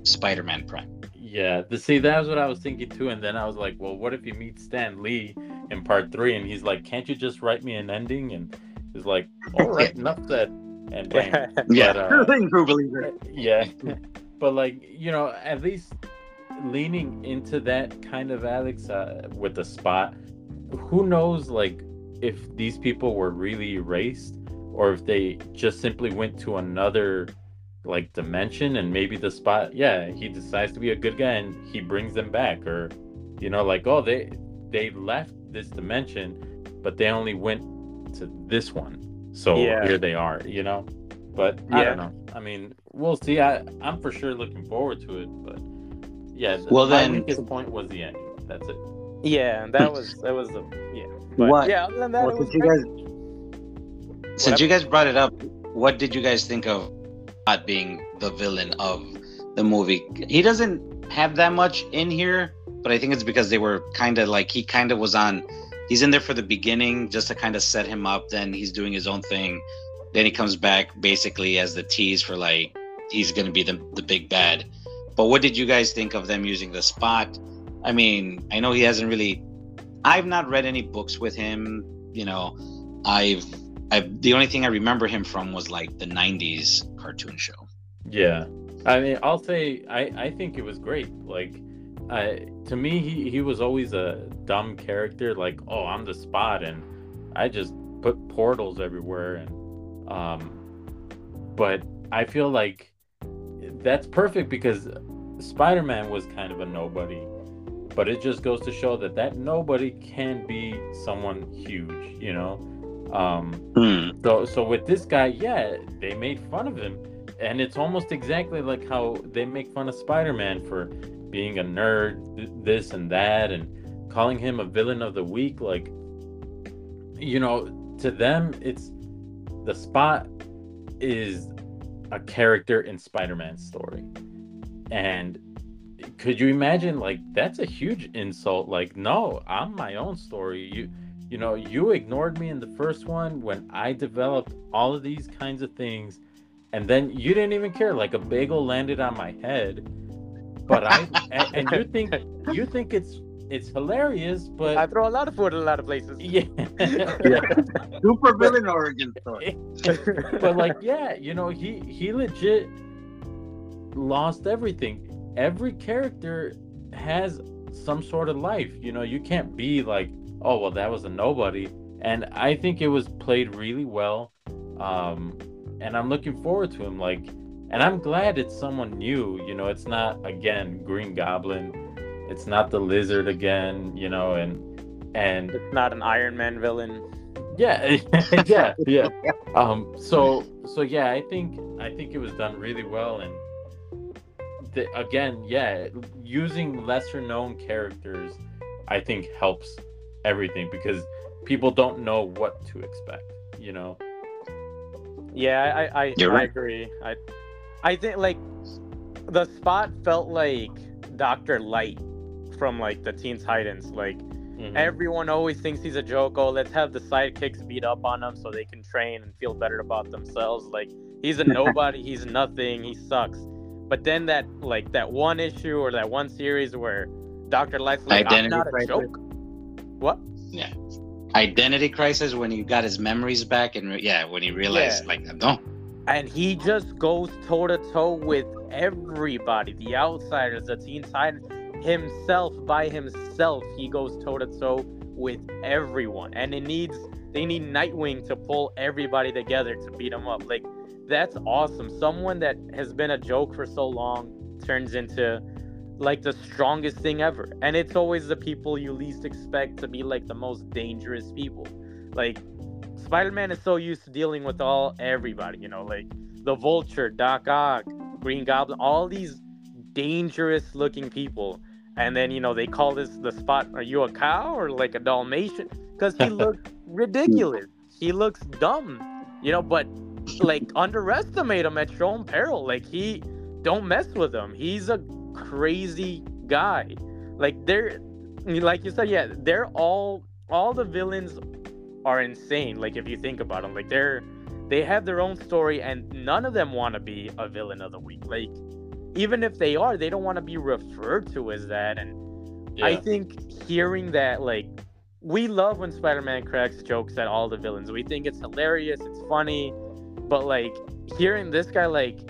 Spider-Man Prime. Yeah, the, see, that was what I was thinking too. And then I was like, well, what if you meet Stan Lee in part three and he's like, can't you just write me an ending? And he's like, all right, enough said. And bam. Yeah, But, uh, true believer. yeah. But like, you know, at least leaning into that kind of Alex uh, with the spot, who knows, like, if these people were really erased or if they just simply went to another like dimension and maybe the spot yeah he decides to be a good guy and he brings them back or you know like oh they they left this dimension but they only went to this one so Yeah. here they are you know but i Yeah. don't know i mean we'll see i i'm for sure looking forward to it but yeah th- Well, my then- weakest point was the ending that's it Yeah, that was that was the yeah. But What- yeah, other than that, Well, it was since you great. guys since you guys brought it up, what did you guys think of not being the villain of the movie? He doesn't have that much in here, but I think it's because they were kind of like he kind of was on. He's in there for the beginning just to kind of set him up. Then he's doing his own thing. Then he comes back basically as the tease for like he's gonna be the the big bad. But what did you guys think of them using the spot? I mean, I know he hasn't really. I've not read any books with him. You know, I've I the only thing I remember him from was like the '90s cartoon show. Yeah, I mean, I'll say I I think it was great. Like, I to me he he was always a dumb character. Like, oh, I'm the spot, and I just put portals everywhere, and um, but I feel like that's perfect because Spider-Man was kind of a nobody. But it just goes to show that that nobody can be someone huge, you know. Um, Hmm. so so with this guy, yeah, they made fun of him, and it's almost exactly like how they make fun of Spider-Man for being a nerd, th- this and that, and calling him a villain of the week. Like, you know, to them, it's the spot is a character in Spider-Man's story, and could you imagine like that's a huge insult? Like, no, I'm my own story. You you know, you ignored me in the first one when I developed all of these kinds of things, and then you didn't even care. Like a bagel landed on my head, but I and, and you think you think it's it's hilarious, but I throw a lot of food in a lot of places. yeah, Super villain origin story. but like yeah, you know, he he legit lost everything. Every character has some sort of life. You know, you can't be like, oh well, that was a nobody. And I think it was played really well. Um, and I'm looking forward to him. Like, and I'm glad it's someone new. You know, it's not again Green Goblin. It's not the Lizard again. You know, and and It's not an Iron Man villain. yeah, yeah, yeah. Um, so so yeah, I think I think it was done really well, and the, again, yeah, using lesser known characters, I think helps everything because people don't know what to expect. You know. Yeah, I I, You're I right. agree. I I think like the spot felt like Doctor Light from like the Teen Titans. Like Mhm. everyone always thinks he's a joke. Oh, let's have the sidekicks beat up on him so they can train and feel better about themselves. Like he's a nobody. he's nothing. He sucks. But then that like that one issue or that one series where Doctor Light's like, Identity I'm not a joke. What? Yeah. Identity crisis when he got his memories back and re- yeah, when he realized Yeah. like no. and he just goes toe to toe with everybody the outsiders the teen titans himself by himself he goes toe to toe with everyone. And it needs they need nightwing to pull everybody together to beat him up. Like that's awesome. Someone that has been a joke for so long turns into like the strongest thing ever. And it's always the people you least expect to be like the most dangerous people. Like Spider-Man is so used to dealing with all everybody, you know, like the Vulture, Doc Ock, Green Goblin, all these dangerous looking people. And then, you know, they call this the spot, are you a cow or like a Dalmatian? Because he looked ridiculous. He looks dumb. you know, but like underestimate him at your own peril. Like he don't mess with him. He's a crazy guy. Like they're like you said, yeah, they're all all the villains are insane. Like if you think about them, like they're they have their own story, and none of them want to be a villain of the week. Like even if they are, they don't want to be referred to as that. And yeah. I think hearing that, like, we love when Spider-Man cracks jokes at all the villains. We think it's hilarious, it's funny, but like hearing this guy like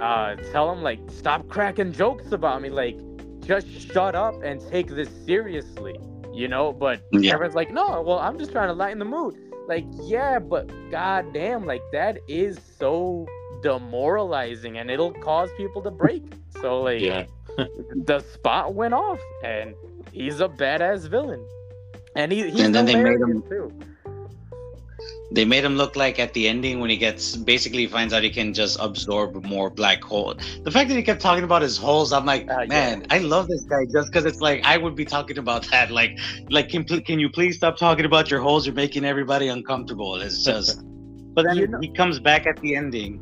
uh tell him like stop cracking jokes about me, like just shut up and take this seriously, you know? But yeah. everyone's like, no, well, I'm just trying to lighten the mood. Like, yeah, but goddamn, like that is so demoralizing and it'll cause people to break. So like yeah. the spot went off and he's a badass villain. And he he's and then they made him too they made him look like at the ending when he gets basically finds out he can just absorb more black hole. The fact that he kept talking about his holes, I'm like, uh, man, yeah. I love this guy just because it's like I would be talking about that. Like, like can can you please stop talking about your holes? You're making everybody uncomfortable. It's just. but then you know, he comes back at the ending,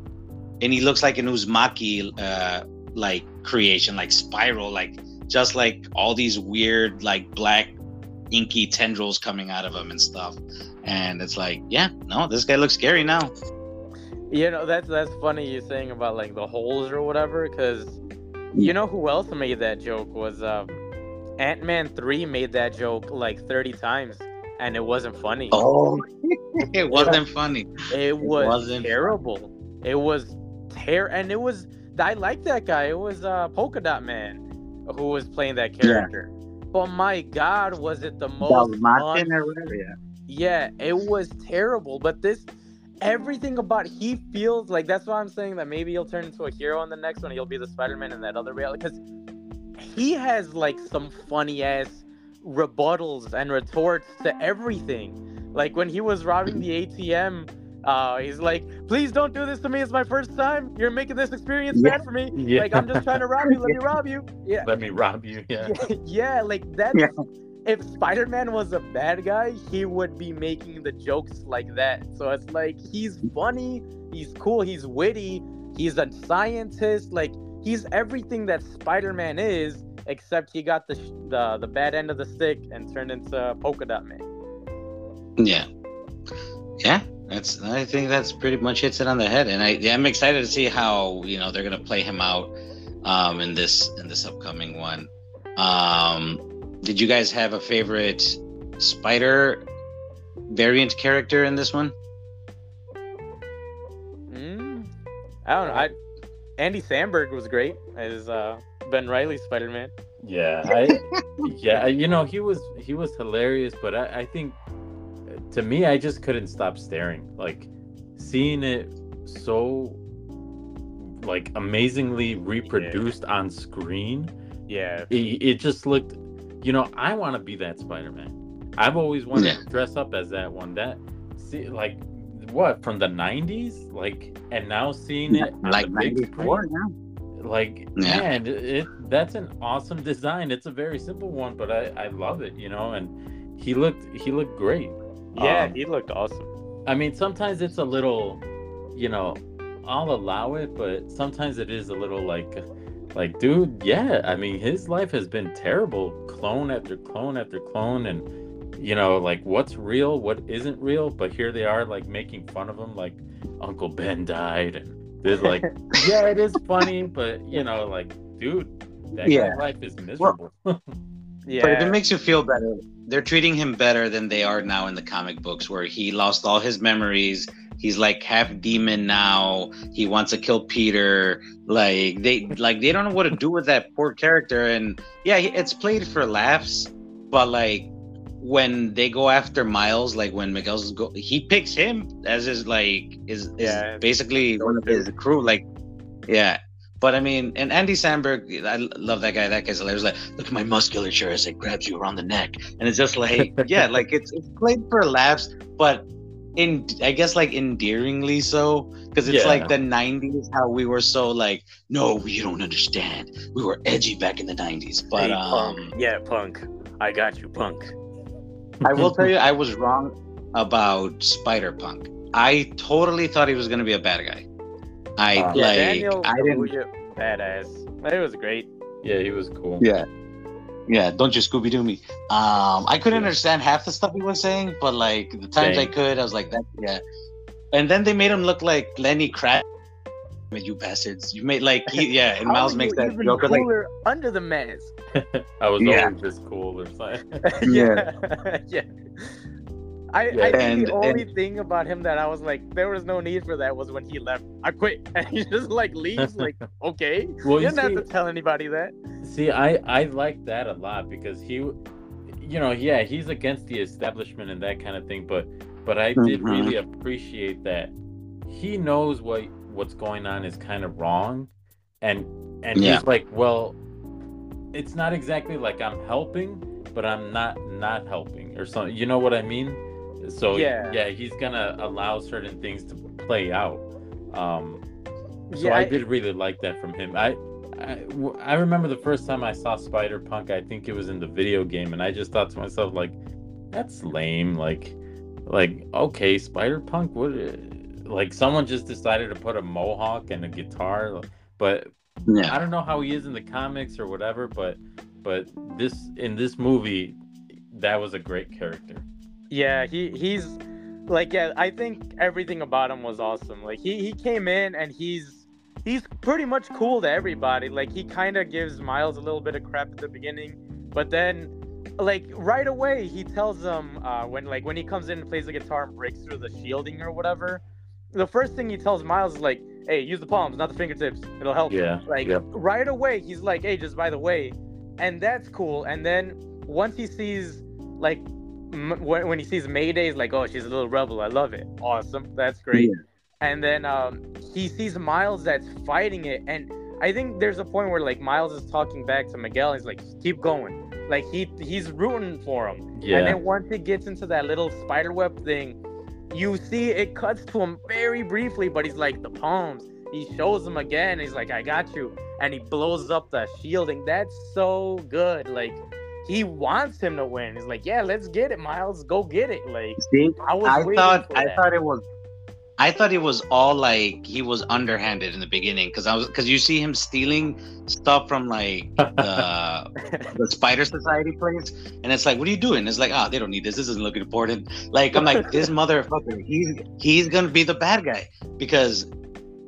and he looks like an Uzumaki uh, like creation, like spiral, like just like all these weird like black inky tendrils coming out of him and stuff. And it's like yeah no this guy looks scary now. You know that's that's funny you saying about like the holes or whatever because you know who else made that joke was uh, ant-man 3 made that joke like 30 times and it wasn't funny. Oh it wasn't funny. It was it wasn't terrible. Funny. it was tear and it was i like that guy it was uh polka dot man who was playing that character yeah. but my god was it the most or whatever, yeah yeah, it was terrible. But this, everything about he feels like that's why I'm saying that maybe he'll turn into a hero in the next one. He'll be the Spider Man in that other reality because he has like some funny ass rebuttals and retorts to everything. Like when he was robbing the ATM. Uh, he's like, please don't do this to me. It's my first time. You're making this experience yeah. bad for me. Yeah. Like I'm just trying to rob you. Let me rob you. Yeah. Let me rob you. Yeah. Yeah. yeah like that's yeah if Spider-Man was a bad guy, he would be making the jokes like that. So it's like he's funny, he's cool, he's witty, he's a scientist, like he's everything that Spider-Man is, except he got the the, the bad end of the stick and turned into Polka Dot Man. Yeah, yeah, that's. I think that's pretty much hits it on the head, and I yeah, I'm excited to see how you know they're gonna play him out um, in this in this upcoming one. Um, did you guys have a favorite spider variant character in this one? Mm, I don't know. I, Andy Samberg was great as uh, Ben Reilly Spider Man. Yeah, I, yeah, you know he was he was hilarious, but I, I think to me I just couldn't stop staring. Like seeing it so like amazingly reproduced yeah. on screen. Yeah, it, it just looked you know, I want to be that Spider Man. I've always wanted yeah. to dress up as that one. That see, like, what from the '90s, like, and now seeing it like '94 now. Like, yeah. man, it that's an awesome design. It's a very simple one, but I I love it. You know, and he looked he looked great. Yeah, um, he looked awesome. I mean, sometimes it's a little, you know, I'll allow it, but sometimes it is a little like like, dude, yeah, I mean, his life has been terrible, clone after clone after clone, and you know, like what's real, what isn't real. But here they are, like making fun of him, like Uncle Ben died, and they're like, yeah, it is funny, but you know, like, dude, that yeah. guy's life is miserable. Well, yeah, but if it makes you feel better, they're treating him better than they are now in the comic books, where he lost all his memories. He's like half demon now. He wants to kill peter. Like they like they don't know what to do with that poor character. And yeah it's played for laughs but like when they go after miles like when miguel's go he picks him as his like is, yeah. basically one of his crew like yeah but I mean, and Andy Samberg, I love that guy. That guy's hilarious. Like, look at my musculature as it grabs you around the neck, and it's just like, yeah, like it's it's played for laughs, but in I guess like endearingly so because it's yeah. like the 90s how we were so like no you don't understand we were edgy back in the 90s but hey, um punk. yeah punk I got you punk I will tell you I was wrong about Spider Punk I totally thought he was gonna be a bad guy. I Uh, Yeah, like Daniel I didn't Kaluuya, badass. It was great. Yeah, he was cool. Yeah. Yeah, don't you Scooby Doo me. Um, I couldn't understand half the stuff he was saying, but like the times I could, I was like, that, yeah. And then they made him look like Lenny Kravitz. You bastards! You made like he, yeah, and Miles makes that even joke like, cooler under the mask. I was Yeah. always this cool or something. yeah, yeah. I, Yeah. I think And- the only thing about him that I was like, there was no need for that was when he left. I quit, and he just like leaves. Like, okay, well, you you didn't have to tell anybody that. see, I I like that a lot because he, you know, yeah, he's against the establishment and that kind of thing, but but I did Mhm. really appreciate that he knows what what's going on is kind of wrong, and and Yeah. he's like, well, it's not exactly like I'm helping, but I'm not not helping or something. You know what I mean? So Yeah. yeah, he's gonna allow certain things to play out. Um, so Yeah, I I- did really like that from him. I, I w- I remember the first time I saw Spider Punk. I think it was in the video game, and I just thought to myself like, that's lame. Like, like okay, Spider Punk. What? Like someone just decided to put a mohawk and a guitar, but yeah, I don't know how he is in the comics or whatever. But but this in this movie, that was a great character. Yeah, he he's like yeah, I think everything about him was awesome. Like he he came in and he's he's pretty much cool to everybody. Like he kind of gives Miles a little bit of crap at the beginning, but then like right away he tells them uh when like when he comes in and plays the guitar and breaks through the shielding or whatever. The first thing he tells Miles is like, "Hey, use the palms, not the fingertips. It'll help." Yeah. Like Yep. right away, he's like, "Hey, just by the way," and that's cool. And then once he sees like when, when he sees Mayday, he's like, "Oh, she's a little rebel. I love it. Awesome. That's great." And then um, he sees Miles that's fighting it, and I think there's a point where like Miles is talking back to Miguel. He's like, "Keep going." Like he he's rooting for him. Yeah. And then once it gets into that little spider web thing, you see it cuts to him very briefly, but he's like the palms. He shows him again. He's like, "I got you," and he blows up the shielding. That's so good. Like he wants him to win. He's like, "Yeah, let's get it, Miles. Go get it." Like See, I was. I thought I that. thought it was I thought it was all like he was underhanded in the beginning because I was because you see him stealing stuff from like the the Spider Society place, and it's like, what are you doing? It's like, ah, they don't need this. This doesn't look important. Like I'm like, this motherfucker, he's he's gonna be the bad guy because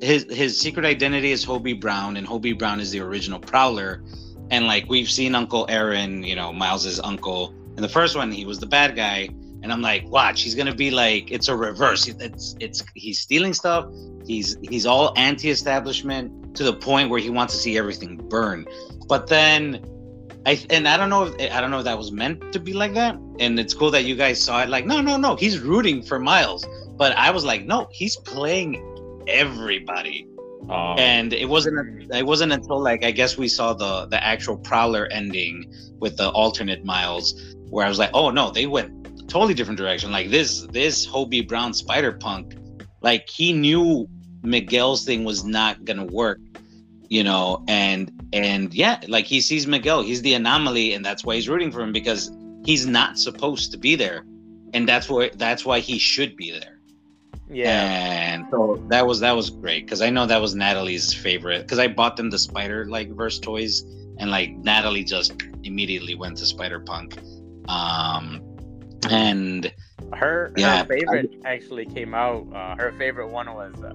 his his secret identity is Hobie Brown, and Hobie Brown is the original Prowler, and like we've seen Uncle Aaron, you know, Miles's uncle. In the first one, he was the bad guy, and I'm like, watch, he's gonna be like, it's a reverse. It's it's he's stealing stuff. He's he's all anti-establishment to the point where he wants to see everything burn. But then, I and I don't know if I don't know if that was meant to be like that. And it's cool that you guys saw it. Like, no, no, no, he's rooting for Miles. But I was like, no, he's playing everybody. Um, And it wasn't it wasn't until like I guess we saw the the actual Prowler ending with the alternate Miles where I was like, oh no, they went totally different direction. Like this this Hobie Brown Spider Punk, like he knew Miguel's thing was not gonna work, you know, and and yeah, like he sees Miguel, he's the anomaly, and that's why he's rooting for him because he's not supposed to be there, and that's why that's why he should be there. Yeah. And so that was that was great because I know that was Natalie's favorite because I bought them the Spider like verse toys and like Natalie just immediately went to Spider Punk. Um and Her, Yeah, her favorite actually came out. Uh, her favorite one was uh,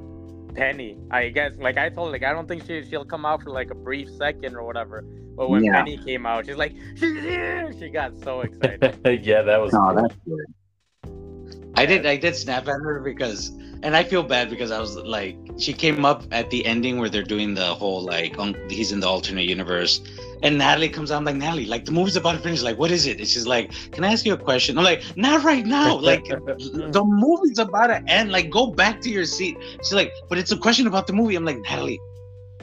Penny. I guess, like I told, like I don't think she she'll come out for like a brief second or whatever. But when Yeah. Penny came out, she's like, she's here. She got so excited. yeah, that was. cool. that's good. I did I did snap at her because and I feel bad because I was like she came up at the ending where they're doing the whole like um, he's in the alternate universe and Natalie comes out I'm like Natalie like the movie's about to finish like what is it? And she's like can I ask you a question? I'm like not right now like the movie's about to end like go back to your seat. She's like but it's a question about the movie. I'm like Natalie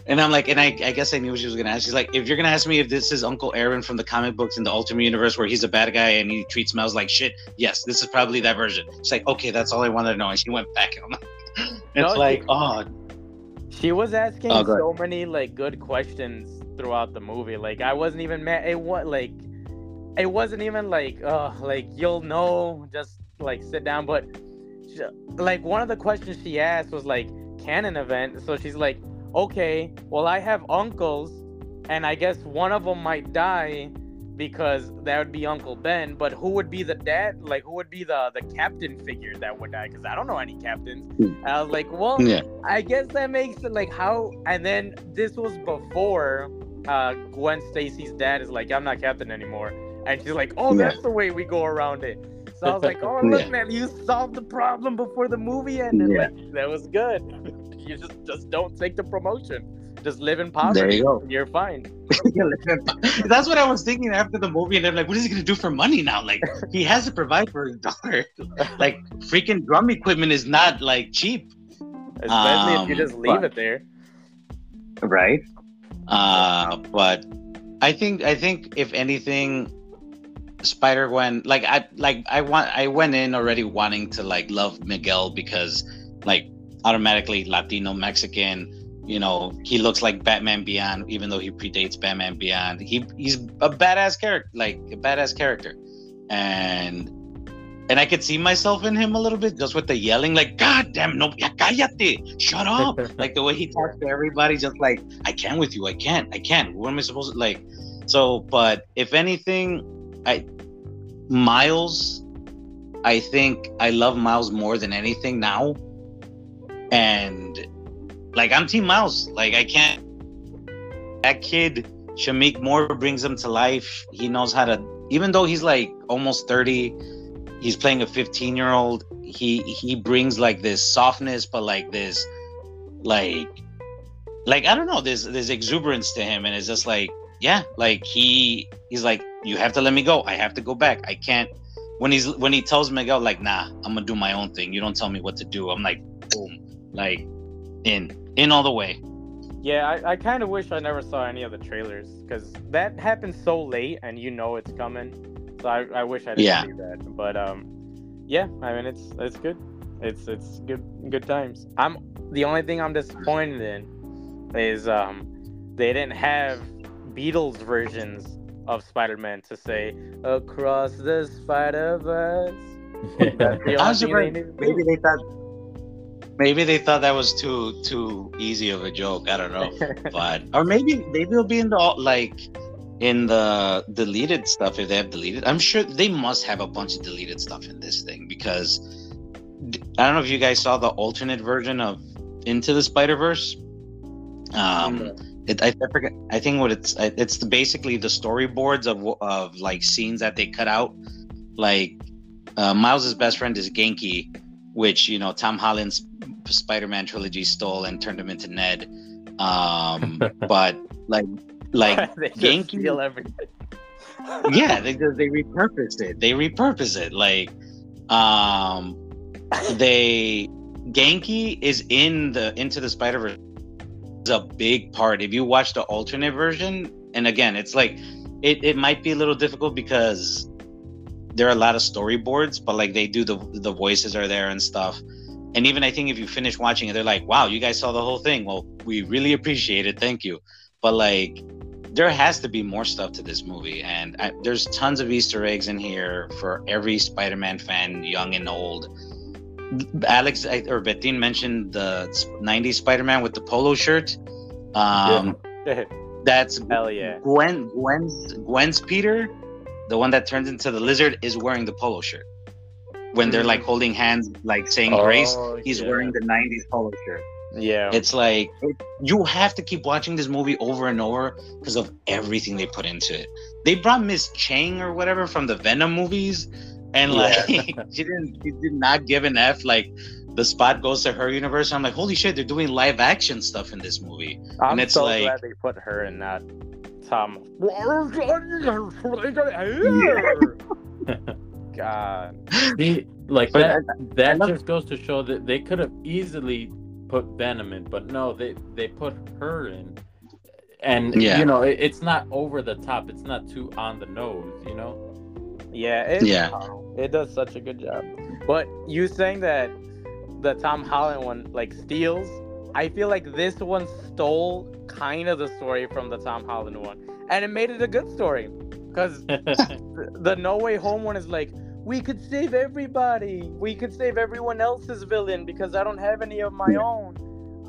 and I'm like and I, I guess I knew what she was gonna ask she's like if you're gonna ask me if this is Uncle Aaron from the comic books in the Ultimate Universe where he's a bad guy and he treats Miles like shit yes this is probably that version she's like okay that's all I wanted to know and she went back and I'm like it's No, like she- oh She was asking Oh, so many like good questions throughout the movie. Like I wasn't even mad. It was like it wasn't even like oh, like you'll know just like sit down. But sh- like one of the questions she asked was like canon event. So she's like, okay, well I have uncles, and I guess one of them might die because that would be Uncle Ben. But who would be the dad? Like who would be the the captain figure that would die? Because I don't know any captains. And I was like, well, Yeah. I guess that makes it like how. And then this was before uh, Gwen Stacy's dad is like, I'm not captain anymore, and she's like, oh, Yeah. that's the way we go around it. So I was like, oh look, Yeah. man, you solved the problem before the movie ended. Yeah. Like, that was good. you just just don't take the promotion. Just live in poverty. There you go. You're fine. That's what I was thinking after the movie, and I'm like, what is he gonna do for money now? Like, he has to provide for his daughter. Like, freaking drum equipment is not like cheap, Especially if you Um, just leave but- it there. right? Uh, but I think I think if anything, Spider Gwen, like I like I want I went in already wanting to like love Miguel because like automatically Latino Mexican. You know, he looks like Batman Beyond, even though he predates Batman Beyond. He he's a badass character, like a badass character, and and I could see myself in him a little bit just with the yelling, like "God damn, no, ya cállate, shut up!" like the way he talks to everybody, just like I can't with you, I can't, I can't. What am I supposed to like? So, but if anything, I Miles, I think I love Miles more than anything now, and like I'm Team Miles. Like I can't. That kid, Shameik Moore, brings him to life. He knows how to, even though he's like almost thirty, he's playing a 15 year old. He he brings like this softness, but like this, like, like I don't know, there's there's exuberance to him, and it's just like, yeah, like he he's like, you have to let me go. I have to go back. I can't. When he's when he tells Miguel like, nah, I'm gonna do my own thing. You don't tell me what to do. I'm like, boom, like, in in all the way. Yeah, I, I kind of wish I never saw any of the trailers because that happened so late and you know it's coming. So I, I wish I didn't Yeah. see that. But um, yeah, I mean it's it's good. It's it's good good times. I'm the only thing I'm disappointed in is um they didn't have Beatles versions of Spider-Man to say across the Spider-Verse. That's the I only thing they surprised. need to Maybe they thought maybe they thought that was too too easy of a joke. I don't know, but or maybe maybe it'll be in the like in the deleted stuff if they have deleted. I'm sure they must have a bunch of deleted stuff in this thing because I don't know if you guys saw the alternate version of Into the Spider Verse. Um, it, I, I forget. I think what it's it's the, basically the storyboards of of like scenes that they cut out. Like uh, Miles's best friend is Ganke, which you know Tom Holland's Spider-Man trilogy stole and turned him into Ned. Um, but like like they just Ganke- steal everything. yeah, they they repurposed it. They repurpose it. Like, um, they Ganke is in the Into the Spider Verse. Is a big part. If you watch the alternate version, and again, it's like it it might be a little difficult because there are a lot of storyboards, but like they do the the voices are there and stuff. And even I think if you finish watching it, they're like, "Wow, you guys saw the whole thing. Well, we really appreciate it. Thank you." But like there has to be more stuff to this movie and I, there's tons of easter eggs in here for every spider-man fan young and old alex I- or betin mentioned the 90s spider-man with the polo shirt um that's Hell yeah. gwen gwen's gwen's peter the one that turns into the lizard is wearing the polo shirt when they're like hmm. holding hands like saying oh, grace Oh, he's yeah. wearing the 90s polo shirt Yeah. it's like you have to keep watching this movie over and over because of everything they put into it. They brought Miss Chang or whatever from the Venom movies, and like she didn't, she did not give an F. Like the spot goes to her universe. I'm like, holy shit, they're doing live action stuff in this movie. I'm and it's so like- glad they put her in that Tom. God. See, like But that, that love- just goes to show that they could have easily put Venom in, but no, they they put her in, and Yeah. you know it, it's not over the top. It's not too on the nose, you know. Yeah. It, Yeah. It does such a good job. But you saying that the Tom Holland one like steals, I feel like this one stole kind of the story from the Tom Holland one, and it made it a good story. Because the No Way Home one is like, we could save everybody. We could save everyone else's villain because I don't have any of my own.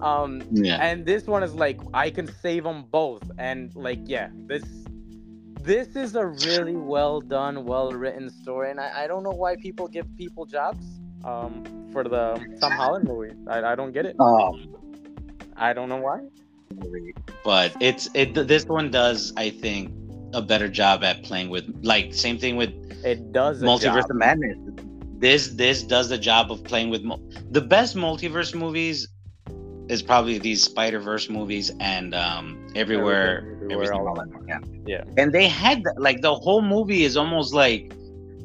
Um, Yeah. and this one is like I can save them both, and like yeah, this this is a really well done, well written story, and I, I don't know why people give people jobs um for the Tom Holland movie. I, I don't get it. Oh, I don't know why. but it's it. This one does, I think, a better job at playing with like same thing with It does Multiverse of Madness. This this does the job of playing with mul- the best multiverse movies is probably these Spider Verse movies and um everywhere everything Everywhere, all all. Yeah. Yeah. And they had that- like the whole movie is almost like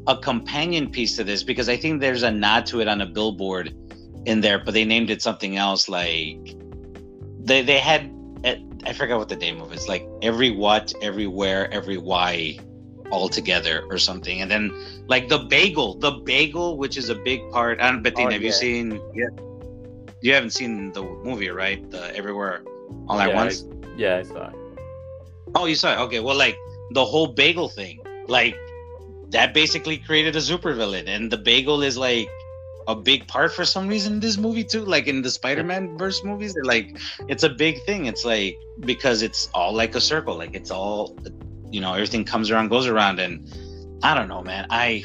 a companion piece to this because I think there's a nod to it on a billboard in there, but they named it something else. Like they they had eh, I forgot what the name of it. It's like every what, everywhere, every why, all together or something. And then like the bagel, the bagel, which is a big part. I don't Bettina, Oh, have you seen? Yeah. You haven't seen the movie, right? The everywhere, all at Yeah, once. Yeah, I saw it. Oh, you saw it. Okay, well, like the whole bagel thing, like that basically created a supervillain, and the bagel is like a big part for some reason in this movie too. Like in the Spider-Man verse movies, like it's a big thing. It's like because it's all like a circle, like it's all, you know, everything comes around, goes around, and I don't know, man. I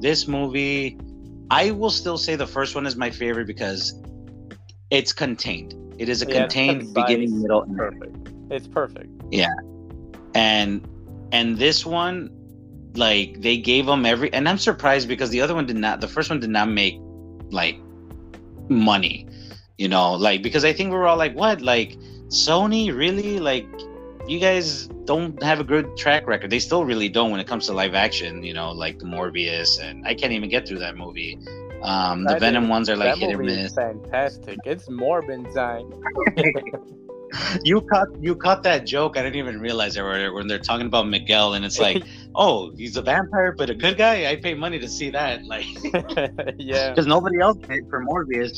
this movie, I will still say the first one is my favorite because it's contained. It is a Yeah, contained beginning, middle, and Perfect. It's perfect. Yeah, and and this one like they gave them every and i'm surprised because the other one did not the first one did not make like money you know? Like because i think we were all like what? Like sony really? Like you guys don't have a good track record. They still really don't when it comes to live action you know like the morbius and i can't even get through that movie. Um the That venom is- ones are like that hit or miss. fantastic. It's Morbin time. you caught you caught that joke. I didn't even realize it when when they're talking about Miguel, and it's like, oh, he's a vampire, but a good guy. I pay money to see that, like, yeah. because nobody else paid for Morbius.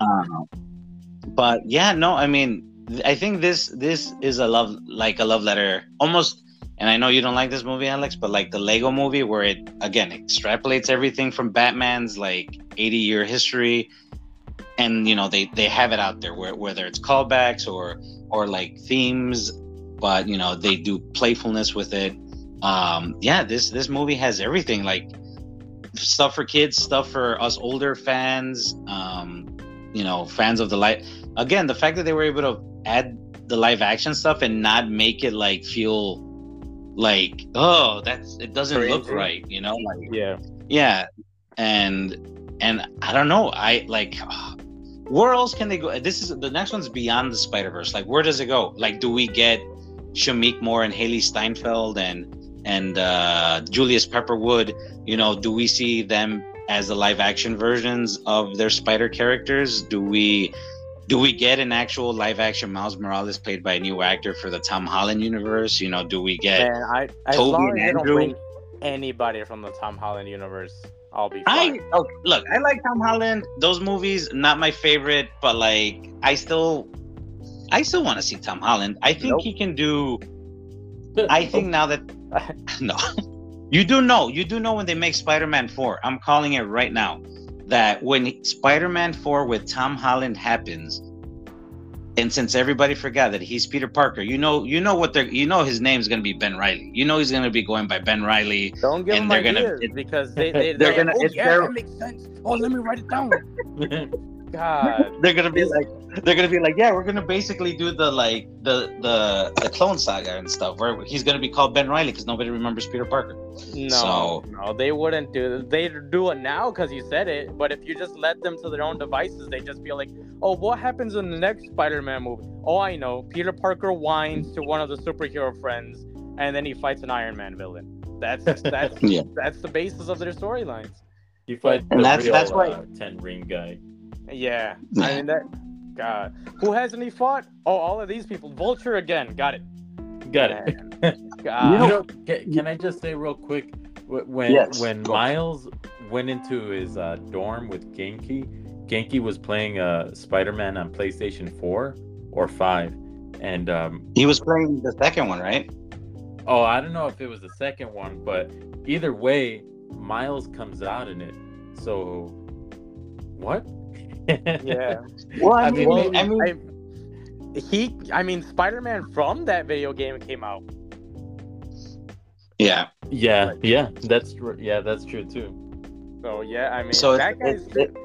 Um, but yeah, no, I mean, I think this this is a love like a love letter, almost. And I know you don't like this movie, Alex, but like the Lego movie, where it again extrapolates everything from Batman's like 80 year history, and you know they they have it out there, where, whether it's callbacks or or like themes, but you know they do playfulness with it. Um, yeah, this this movie has everything like stuff for kids, stuff for us older fans. Um, you know, fans of the light. Again, the fact that they were able to add the live action stuff and not make it like feel like oh that's it doesn't look right you know like yeah. yeah and and i don't know i like where else can they go? This is the next one's beyond the spider verse like where does it go? Like do we get shameik moore and hailee steinfeld and and uh julius pepperwood? You know do we see them as the live action versions of their spider characters? Do we do we get an actual live action miles morales played by a new actor for the tom holland universe? You know do we get Man, I Tobey and Andrew. Anybody from the Tom Holland universe, I'll be I fine. okay, look. I like Tom Holland. Those movies, not my favorite, but like I still, I still want to see Tom Holland. I think Nope. he can do. I think now that no, you do know. You do know when they make Spider-Man Four. I'm calling it right now. That when Spider-Man Four with Tom Holland happens, and since everybody forgot that he's Peter Parker, you know, you know what they're, you know, his name's gonna be Ben Reilly. You know, he's gonna be going by Ben Reilly. Don't give and them they're gonna- it- because they, they they're they're gonna- like, oh yeah, their- that makes sense. Oh, let me write it down. God, they're gonna be like they're gonna be like yeah we're gonna basically do the like the the the clone saga and stuff where he's gonna be called ben reilly because nobody remembers peter parker no, So- no, they wouldn't do. They do it now because you said it. But if you just let them to their own devices, they just feel like, oh, what happens in the next Spider-Man movie? Oh, I know. Peter Parker whines to one of the superhero friends, and then he fights an Iron Man villain. That's that's Yeah. that's the basis of their storylines. You fight And the that's- real, that's why- uh, ten ring guy. Yeah, Yeah. I mean that. God, who hasn't he fought? Oh, all of these people. Vulture again. Got it. Got it. God. you know, can, can I just say real quick when Yes, when. Miles went into his uh, dorm with Ganke, Ganke was playing uh, Spider-Man on PlayStation 4 or 5, and um, he was playing the second one right oh, I don't know if it was the second one, but either way, Miles comes out in it. So what? Yeah. Well, I, I mean, mean, I mean, I- he, I mean, Spider-Man from that video game came out. yeah. yeah, yeah, that's true. yeah, that's true too. So yeah, I mean, So that it's- guy's. it-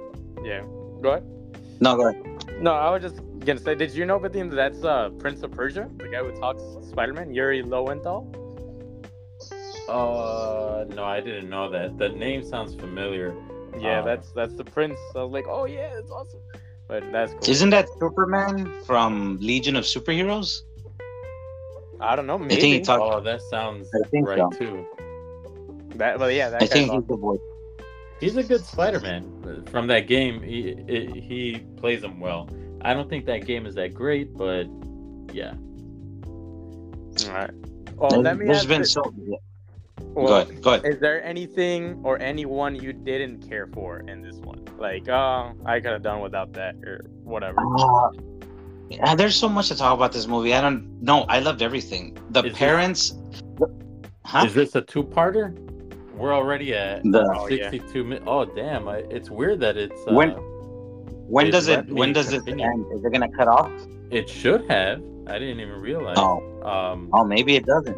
yeah. Go ahead. No, go ahead. No, I was just gonna say, did you know, Bathim, that that's uh, Prince of Persia, the guy who talks Spider-Man, Yuri Lowenthal? Uh, no, I didn't know that. The name sounds familiar. Yeah, Uh, that's that's the prince. I was like, oh yeah, it's awesome. But that's cool. Isn't that Superman from Legion of Superheroes? I don't know. think he Maybe talked- Oh, that sounds I think right so. too. that. But yeah, that I think awesome. he's the voice. He's a good Spider-Man from that game. He he, he plays him well. I don't think that game is that great, but yeah. All right. Well, let me There's ask been this. so. Yeah. Well, go ahead. Go ahead. Is there anything or anyone you didn't care for in this one? Like, oh, I could have done without that or whatever. Uh, yeah, there's so much to talk about this movie. I don't know. I loved everything. The Is this- parents. Huh? Is this a two-parter? We're already at The, Oh, yeah. 62 minutes. Oh, damn! I, it's weird that it's. Uh, When- when Is does it? When does it end? Is it gonna cut off? It should have. I didn't even realize. Oh, Um. oh, maybe it doesn't.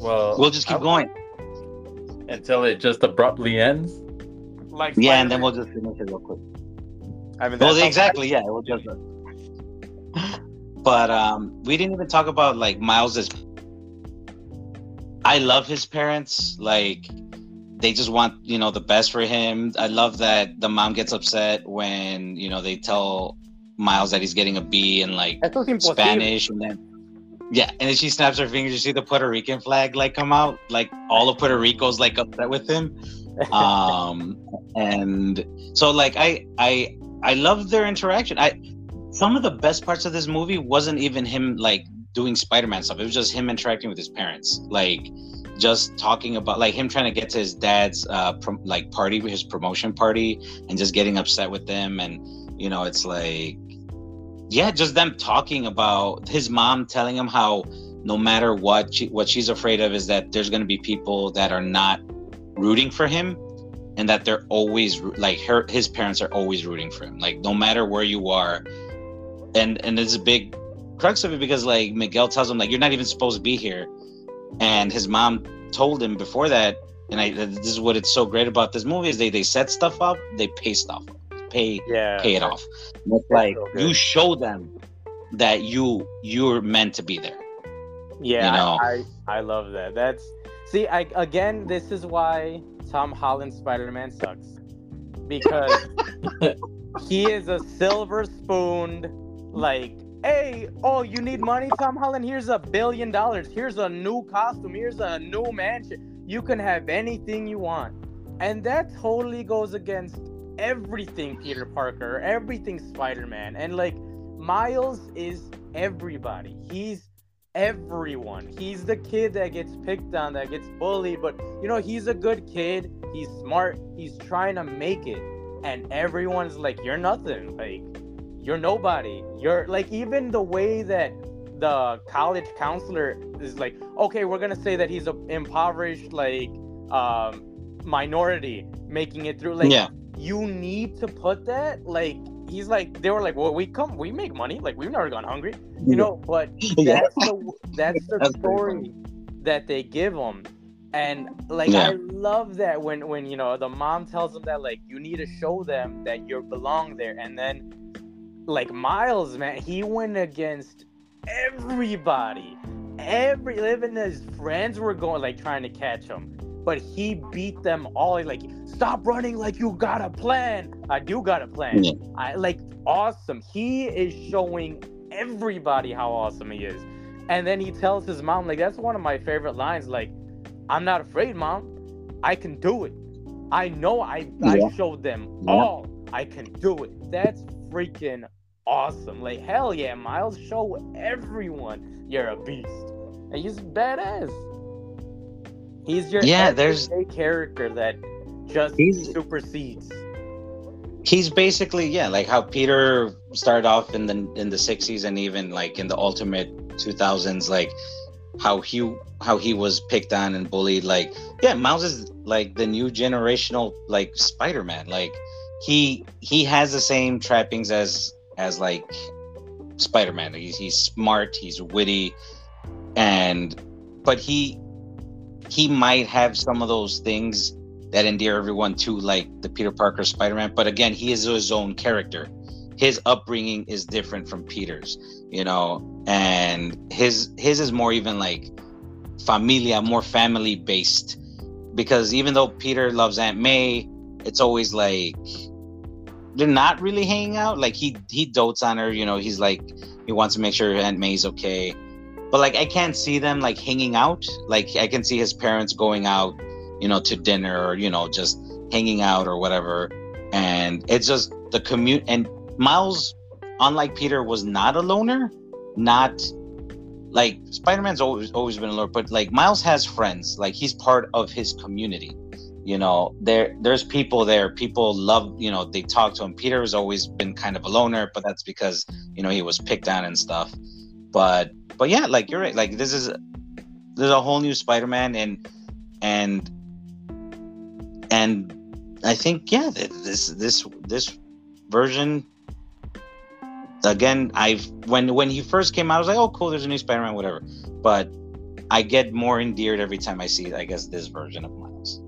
Well, We'll just keep I- going. Until it just abruptly ends. Like, Yeah, and then we'll just finish it real quick. I mean, Well, that's how- exactly. Yeah, we'll just. But um, we didn't even talk about like Miles's. I love his parents. Like, they just want you know the best for him. I love that the mom gets upset when you know they tell Miles that he's getting a B in like Eso es imposible. Spanish, and then yeah, and then she snaps her fingers. You see the Puerto Rican flag like come out, like all of Puerto Rico's like upset with him. Um, and so like I I I love their interaction. I some of the best parts of this movie wasn't even him like doing Spider-Man stuff. It was just him interacting with his parents, like just talking about like him trying to get to his dad's uh prom- like party, his promotion party, and just getting upset with them. And you know, it's like yeah, just them talking about his mom telling him how no matter what, she, what she's afraid of is that there's going to be people that are not rooting for him, and that they're always like her. His parents are always rooting for him, like no matter where you are, and and it's a big crux of it because like Miguel tells him like you're not even supposed to be here, and his mom told him before that, and I this is what it's so great about this movie is they they set stuff up, they pay stuff, pay yeah, pay it off. And like so you show them that you you're meant to be there. Yeah, you know. I, I I love that. That's see, I again, this is why Tom Holland Spider Man sucks because he is a silver spooned like. Hey, oh, you need money, Tom Holland? Here's a billion dollars. Here's a new costume. Here's a new mansion. You can have anything you want. And that totally goes against everything Peter Parker, everything Spider Man. And like, Miles is everybody. He's everyone. He's the kid that gets picked on, that gets bullied, but you know, he's a good kid. He's smart. He's trying to make it. And everyone's like, you're nothing. Like, you're nobody. You're like, even the way that the college counselor is like, okay, we're gonna say that he's a impoverished, like, um, minority making it through. Like, yeah, you need to put that like he's like they were like well we come we make money like we've never gone hungry you know but Yeah. that's the that's the That's story that they give them and like Yeah. i love that when when you know the mom tells them that like you need to show them that you belong there and then like miles man he went against everybody. Every even his friends were going like trying to catch him but he beat them all. He's like stop running like you got a plan. I do got a plan. Yeah. i like awesome. He is showing everybody how awesome he is. And then he tells his mom like that's one of my favorite lines like i'm not afraid mom. I can do it. I know i Yeah. i showed them Yeah. all. I can do it. That's freaking awesome. Like hell yeah miles show everyone you're a beast. And he's badass he's your Yeah, there's- a character that just He's- supersedes he's basically yeah, like how Peter started off in the in the '60s and even like in the Ultimate 2000s. Like how he how he was picked on and bullied. Like, yeah, Miles is like the new generational like Spider-Man. Like he he has the same trappings as as like Spider-Man. He's he's smart, he's witty, and but he he might have some of those things that endear everyone to like the Peter Parker Spider-Man. But again, he is his own character. His upbringing is different from Peter's, you know, and his his is more even like familia, more family based. Because even though Peter loves Aunt May, it's always like they're not really hanging out. Like he he dotes on her, you know, he's like he wants to make sure Aunt May's okay. But like I can't see them like hanging out. Like I can see his parents going out you know, to dinner or, you know, just hanging out or whatever. And it's just the commute. And Miles, unlike Peter, was not a loner, not like Spider-Man's always always been a loner, but like Miles has friends. Like he's part of his community. You know, there there's people there. People love, you know, they talk to him. Peter has always been kind of a loner, but that's because, you know, he was picked on and stuff. But but yeah, like you're right. Mm-hmm. Like this is there's a whole new Spider-Man and and and I think yeah, this this this version again I've when when he first came out I was like oh cool there's a new Spider-Man whatever but I get more endeared every time I see I guess this version of Miles.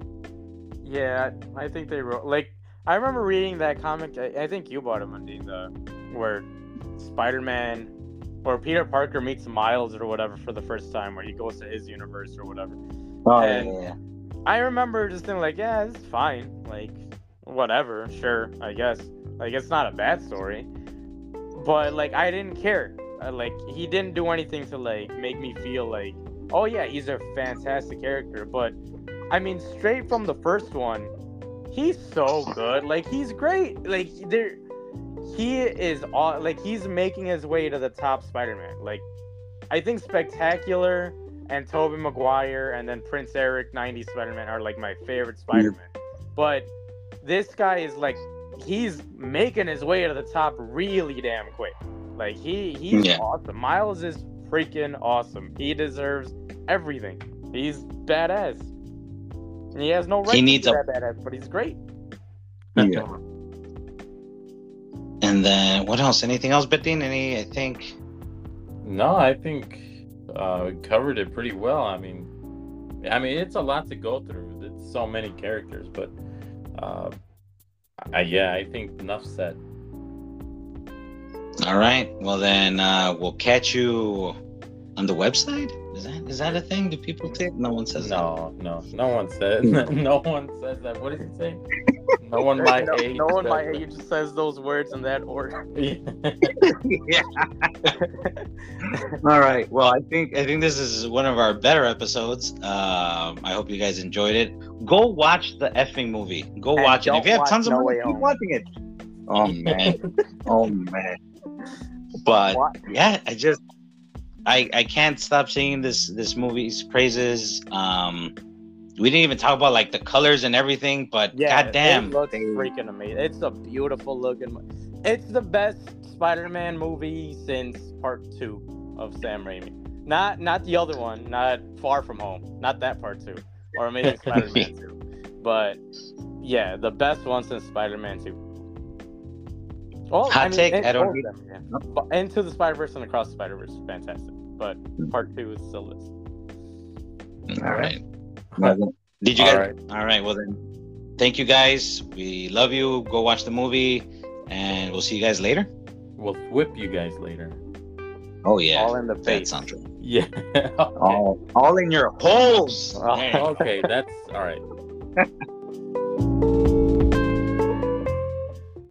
Yeah, I think they wrote like I remember reading that comic. I, I think you bought it, Monday, the where Spider-Man or Peter Parker meets Miles or whatever for the first time, where he goes to his universe or whatever. Oh and, yeah, yeah. I remember just thinking like, yeah, it's fine. Like, whatever, sure, I guess. Like, it's not a bad story. But like, I didn't care. Like, he didn't do anything to like make me feel like, oh yeah, he's a fantastic character. But I mean, straight from the first one, he's so good. Like, he's great. Like, there, he is all like he's making his way to the top Spider-Man. Like, I think spectacular and Tobey Maguire and then Prince Eric 90 Spider-Man are like my favorite Spider-Man. Yeah. But this guy is like he's making his way to the top really damn quick. Like he he's yeah. awesome. Miles is freaking awesome. He deserves everything. He's badass. he has no right he needs to be a... that badass, but he's great. Yeah. And then what else? Anything else, Betin? Any I think No, I think uh, covered it pretty well. I mean, I mean, it's a lot to go through. It's so many characters, but uh, I, yeah, I think enough said. All right. Well, then uh, we'll catch you on the website. Is that is that a thing? Do people take? No one says no, that. no, no one says. no one says that. What did he say? No one my no, age. No one my age says those words in that order. yeah. All right. Well, I think I think this is one of our better episodes. Um, I hope you guys enjoyed it. Go watch the effing movie. Go and watch it. If you have tons of money, keep watching it. Oh man. oh man. But yeah, I just I I can't stop singing this this movie's praises. Um we didn't even talk about like the colors and everything, but yeah, goddamn, it looks freaking amazing. It's a beautiful looking. It's the best Spider-Man movie since Part Two of Sam Raimi. Not not the other one, not Far From Home, not that Part Two or Amazing Spider-Man Two, but yeah, the best one since Spider-Man Two. Well, Hot I mean, take. I don't. Them, yeah. Nope. Into the Spider Verse and Across the Spider Verse, fantastic. But mm. Part Two is still this. All right. Well, did you guys? All right. All right. Well then, thank you guys. We love you. Go watch the movie, and we'll see you guys later. We'll whip you guys later. Oh yeah. All in the face. That Yeah. okay. All, all in your holes. okay, that's all right.